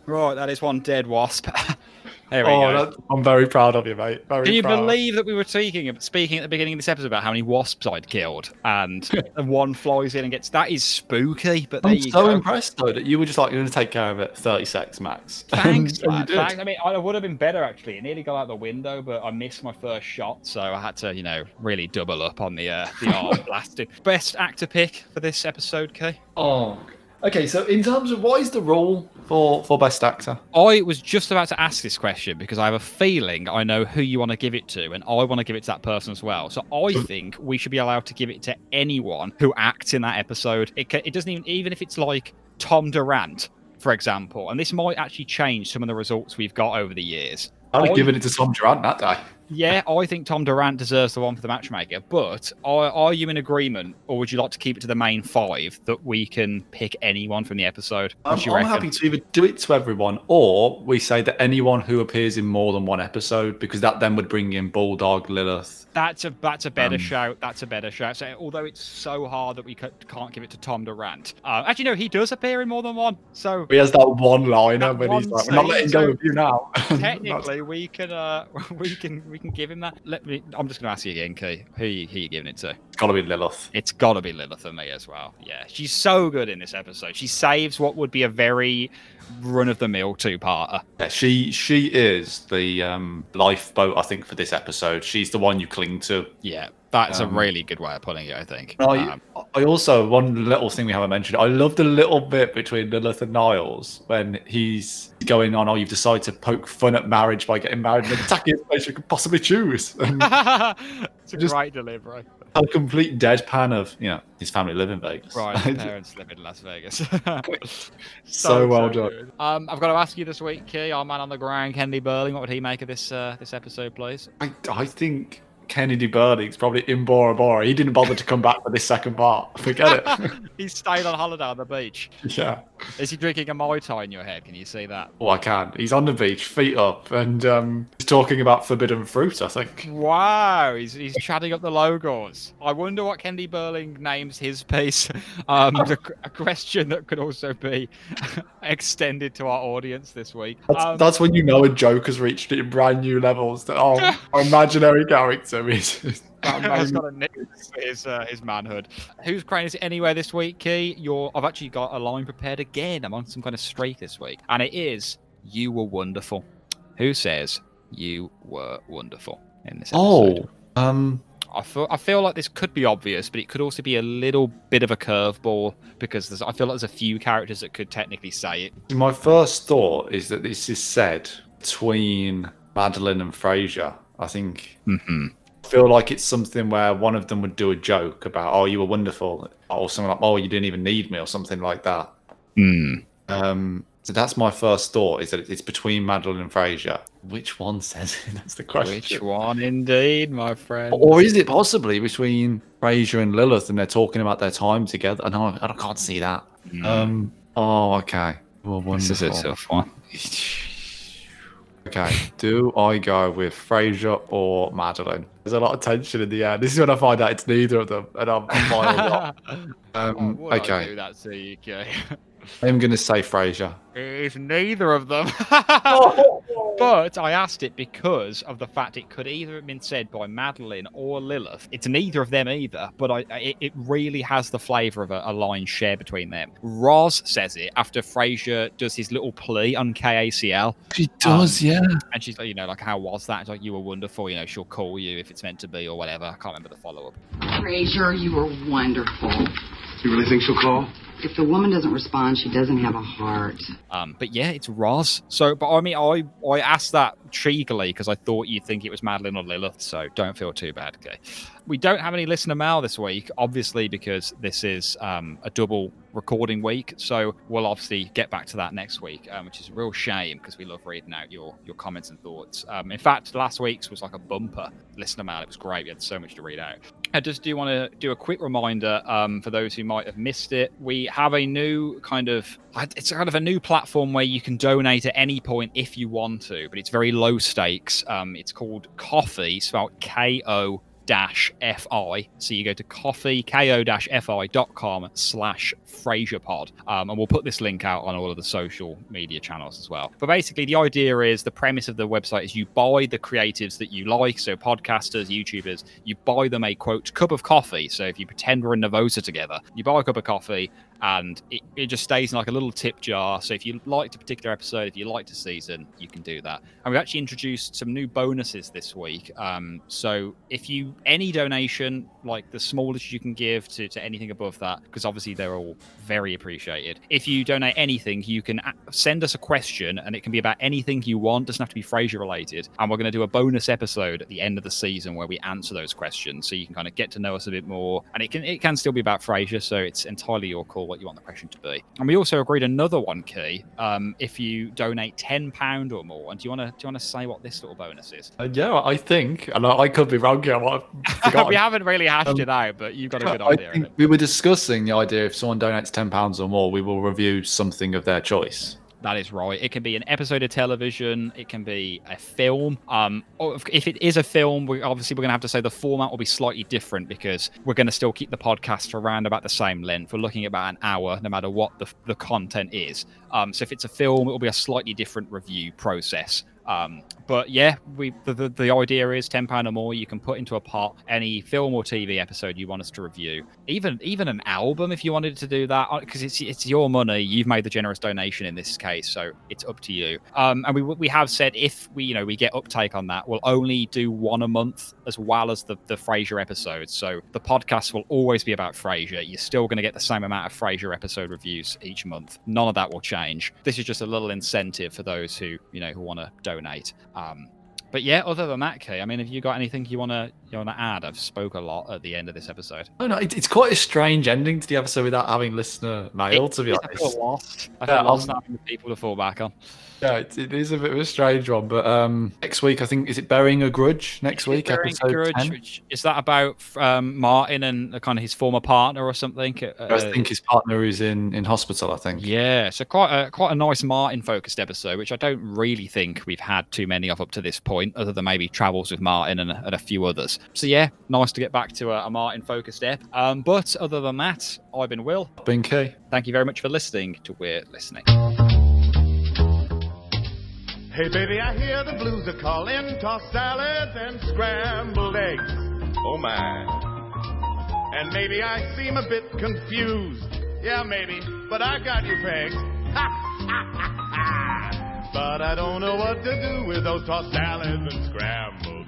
[SPEAKER 1] Right, that is one dead wasp. there we
[SPEAKER 2] Oh,
[SPEAKER 1] go.
[SPEAKER 2] that, I'm very proud of you, mate. Very
[SPEAKER 1] Can you
[SPEAKER 2] proud.
[SPEAKER 1] believe that we were speaking speaking at the beginning of this episode about how many wasps I'd killed, and and one flies in and gets that is spooky. But there
[SPEAKER 2] I'm
[SPEAKER 1] you
[SPEAKER 2] so
[SPEAKER 1] go.
[SPEAKER 2] impressed though that you were just like, you're going to take care of it 30 seconds max.
[SPEAKER 1] Thanks,
[SPEAKER 2] And you
[SPEAKER 1] man.
[SPEAKER 2] did.
[SPEAKER 1] Thanks. I mean, I would have been better actually. It nearly got out the window, but I missed my first shot, so I had to, you know, really double up on the uh, the arm blasting. Best actor pick for this episode, Kay.
[SPEAKER 2] Oh, okay. So in terms of what is the rule for for best actor?
[SPEAKER 1] I was just about to ask this question because I have a feeling I know who you want to give it to, and I want to give it to that person as well. So I mm. think we should be allowed to give it to anyone who acts in that episode. It, it doesn't even, even if it's like Tom Duran, for example, and this might actually change some of the results we've got over the years.
[SPEAKER 2] I'd have given it to Tom Duran that day.
[SPEAKER 1] Yeah, I think Tom Duran deserves the one for the matchmaker, but are, are you in agreement, or would you like to keep it to the main five that we can pick anyone from the episode? What
[SPEAKER 2] I'm, I'm happy to either do it to everyone, or we say that anyone who appears in more than one episode, because that then would bring in Bulldog, Lilith.
[SPEAKER 1] That's a that's a better
[SPEAKER 2] Um,
[SPEAKER 1] shout. That's a better shout. So although it's so hard that we ca- can't give it to Tom Duran, uh, actually no, he does appear in more than one. So
[SPEAKER 2] He has that one liner when he's like, "We're not letting
[SPEAKER 1] so
[SPEAKER 2] go of you now."
[SPEAKER 1] technically we can uh we can we can give him that. Let me. I'm just gonna ask you again, Key. Who you, who you giving it to?
[SPEAKER 2] Got to be Lilith.
[SPEAKER 1] It's got to be Lilith for me as well. Yeah, she's so good in this episode. She saves what would be a very run of the mill two parter.
[SPEAKER 2] Yeah, she she is the um, lifeboat, I think, for this episode. She's the one you cling to.
[SPEAKER 1] Yeah, that's
[SPEAKER 2] Um,
[SPEAKER 1] a really good way of putting it. I think.
[SPEAKER 2] I,
[SPEAKER 1] Um,
[SPEAKER 2] I also one little thing we haven't mentioned. I love the little bit between Lilith and Niles when he's going on. Oh, you've decided to poke fun at marriage by getting married in the tackiest place you could possibly choose. And
[SPEAKER 1] it's a
[SPEAKER 2] Just-
[SPEAKER 1] great delivery.
[SPEAKER 2] A complete deadpan of you know his family live in Vegas.
[SPEAKER 1] Right, his parents live in Las Vegas.
[SPEAKER 2] So well done.
[SPEAKER 1] Um, I've got to ask you this week, Key, our man on the ground, Kennedy Burling. What would he make of this uh, this episode, please?
[SPEAKER 2] I, I think Kennedy Burling's probably in Bora Bora. He didn't bother to come back for this second part. Forget it.
[SPEAKER 1] He's staying on holiday on the beach.
[SPEAKER 2] yeah.
[SPEAKER 1] Is he drinking a Mai Tai in your head? Can you see that?
[SPEAKER 2] Oh, I can. He's on the beach, feet up, and um, he's talking about forbidden fruit. I think.
[SPEAKER 1] Wow, he's, he's chatting up the logos. I wonder what Kennedy Burling names his piece. Um, the, a question that could also be extended to our audience this week.
[SPEAKER 2] That's,
[SPEAKER 1] Um,
[SPEAKER 2] that's when you know a joke has reached it in brand new levels. That oh, our imaginary character is. is that
[SPEAKER 1] Has got a nick his uh, his manhood. Who's crying is it anyway this week, Key? You're I've actually got a line prepared again. I'm on some kind of streak this week, and it is "You were wonderful." Who says you were wonderful in this episode?
[SPEAKER 2] Oh, um,
[SPEAKER 1] I feel I feel like this could be obvious, but it could also be a little bit of a curveball because there's, I feel like there's a few characters that could technically say it.
[SPEAKER 2] my first thought is that this is said between Madeline and Frasier. I think
[SPEAKER 1] Mm-hmm.
[SPEAKER 2] I feel like it's something where one of them would do a joke about, "Oh, you were wonderful," or something like, "Oh, you didn't even need me," or something like that.
[SPEAKER 1] Mm.
[SPEAKER 2] Um, so that's my first thought: is that it's between Madeline and Frasier. Which one says it? That's the question.
[SPEAKER 1] Which one, indeed, my friend?
[SPEAKER 2] Or is it possibly between Frasier and Lilith, and they're talking about their time together? No, I can't see that.
[SPEAKER 1] Mm.
[SPEAKER 2] Um. Oh, okay. Well,
[SPEAKER 1] this is a
[SPEAKER 2] wonderful.
[SPEAKER 1] tough one.
[SPEAKER 2] Okay. Do I go with Frasier or Madeline? There's a lot of tension in the air. This is when I find out it's neither of them, and I'm.
[SPEAKER 1] Oh,
[SPEAKER 2] Um,
[SPEAKER 1] I
[SPEAKER 2] okay.
[SPEAKER 1] do that to you?
[SPEAKER 2] I'm gonna say Frasier.
[SPEAKER 1] It's neither of them. Oh. but I asked it because of the fact it could either have been said by Madeline or Lilith. It's neither of them either, but I, I- it, it really has the flavour of a, a line shared between them. Roz says it after Frasier does his little plea on KACL,
[SPEAKER 2] She
[SPEAKER 1] does, um,
[SPEAKER 2] yeah.
[SPEAKER 1] and she's like, you know, like, how was that? It's like, you were wonderful, you know, she'll call you if it's meant to be or whatever. I can't remember the follow up.
[SPEAKER 3] Frasier, you were wonderful.
[SPEAKER 4] You really think she'll call?
[SPEAKER 3] If the woman doesn't respond, she doesn't have a heart.
[SPEAKER 1] Um, but yeah, it's Roz. So, but I mean, I I asked that cheekily because I thought you'd think it was Madeline or Lilith. So don't feel too bad. Okay. We don't have any listener mail this week, obviously because this is um, a double recording week. So we'll obviously get back to that next week, um, which is a real shame because we love reading out your your comments and thoughts. Um, in fact, last week's was like a bumper listener mail. It was great. We had so much to read out. I just do want to do a quick reminder um, for those who might have missed it. We have a new kind of it's kind of a new platform where you can donate at any point if you want to, but it's very low stakes. Um, it's called Ko-fi, spelled K O so you go to coffee ko dash fi.com slash frasierpod. Um, and we'll put this link out on all of the social media channels as well. But basically the idea is the premise of the website is you buy the creatives that you like so podcasters youtubers you buy them a quote cup of coffee. So if you pretend we're in Nervosa together you buy a cup of coffee and it, it just stays in like a little tip jar. So if you liked a particular episode, if you liked a season, you can do that. And we've actually introduced some new bonuses this week. Um, so if you any donation, like the smallest you can give to, to anything above that, because obviously they're all very appreciated. If you donate anything, you can send us a question, and it can be about anything you want. Doesn't have to be Frasier related. And we're going to do a bonus episode at the end of the season where we answer those questions, so you can kind of get to know us a bit more. And it can it can still be about Frasier, so it's entirely your call what you want the question to be. And we also agreed another one key. Um, if you donate ten pound or more, and do you want to do you want to say what this little bonus is?
[SPEAKER 2] Uh, yeah, I think, and I, I could be wrong here.
[SPEAKER 1] We haven't really hashed
[SPEAKER 2] Um,
[SPEAKER 1] it out, but you've got a good idea.
[SPEAKER 2] we were discussing the idea if someone donates ten pounds or more, we will review something of their choice.
[SPEAKER 1] That is right. It can be an episode of television. It can be a film. Um, if- if it is a film, we obviously we're going to have to say the format will be slightly different because we're going to still keep the podcast for around about the same length. We're looking at about an hour, no matter what the, the content is. Um, so if it's a film, it will be a slightly different review process. Um, but yeah, we the, the, the idea is ten pound or more. You can put into a pot any film or TV episode you want us to review, even even an album if you wanted to do that, because it's it's your money. You've made the generous donation in this case, so it's up to you. Um, and we we have said if we you know we get uptake on that, we'll only do one a month as well as the the Frasier episodes. So the podcast will always be about Frasier. You're still going to get the same amount of Frasier episode reviews each month. None of that will change. This is just a little incentive for those who you know who want to donate. Um, but yeah, other than that, Kay, I mean, have you got anything you want to You want to add? I've spoke a lot at the end of this episode.
[SPEAKER 2] Oh no, it, it's quite a strange ending to the episode without having listener mail. to be
[SPEAKER 1] I
[SPEAKER 2] honest,
[SPEAKER 1] feel lost. I
[SPEAKER 2] Yeah,
[SPEAKER 1] feel lost
[SPEAKER 2] I'm-
[SPEAKER 1] not having people to fall back on.
[SPEAKER 2] yeah, it, it is a bit of a strange one. But um, next week, I think is it burying a grudge next week,
[SPEAKER 1] Bearing
[SPEAKER 2] episode
[SPEAKER 1] Grudge,
[SPEAKER 2] 10?
[SPEAKER 1] which- is that about um, Martin and kind of his former partner or something? Uh,
[SPEAKER 2] I think his partner is in in hospital. I think.
[SPEAKER 1] Yeah, so quite a quite a nice Martin focused episode, which I don't really think we've had too many of up to this point, other than maybe travels with Martin and, and a few others. So yeah, nice to get back to a, a Martin focused ep. Um, but other than that, I've been Will.
[SPEAKER 2] Binky.
[SPEAKER 1] Thank you very much for listening to We're Listening.
[SPEAKER 5] Hey baby, I hear the blues are calling, tossed salads and scrambled eggs. Oh my. And maybe I seem a bit confused. Yeah, maybe, but I got you pegged. but I don't know what to do with those tossed salads and scrambled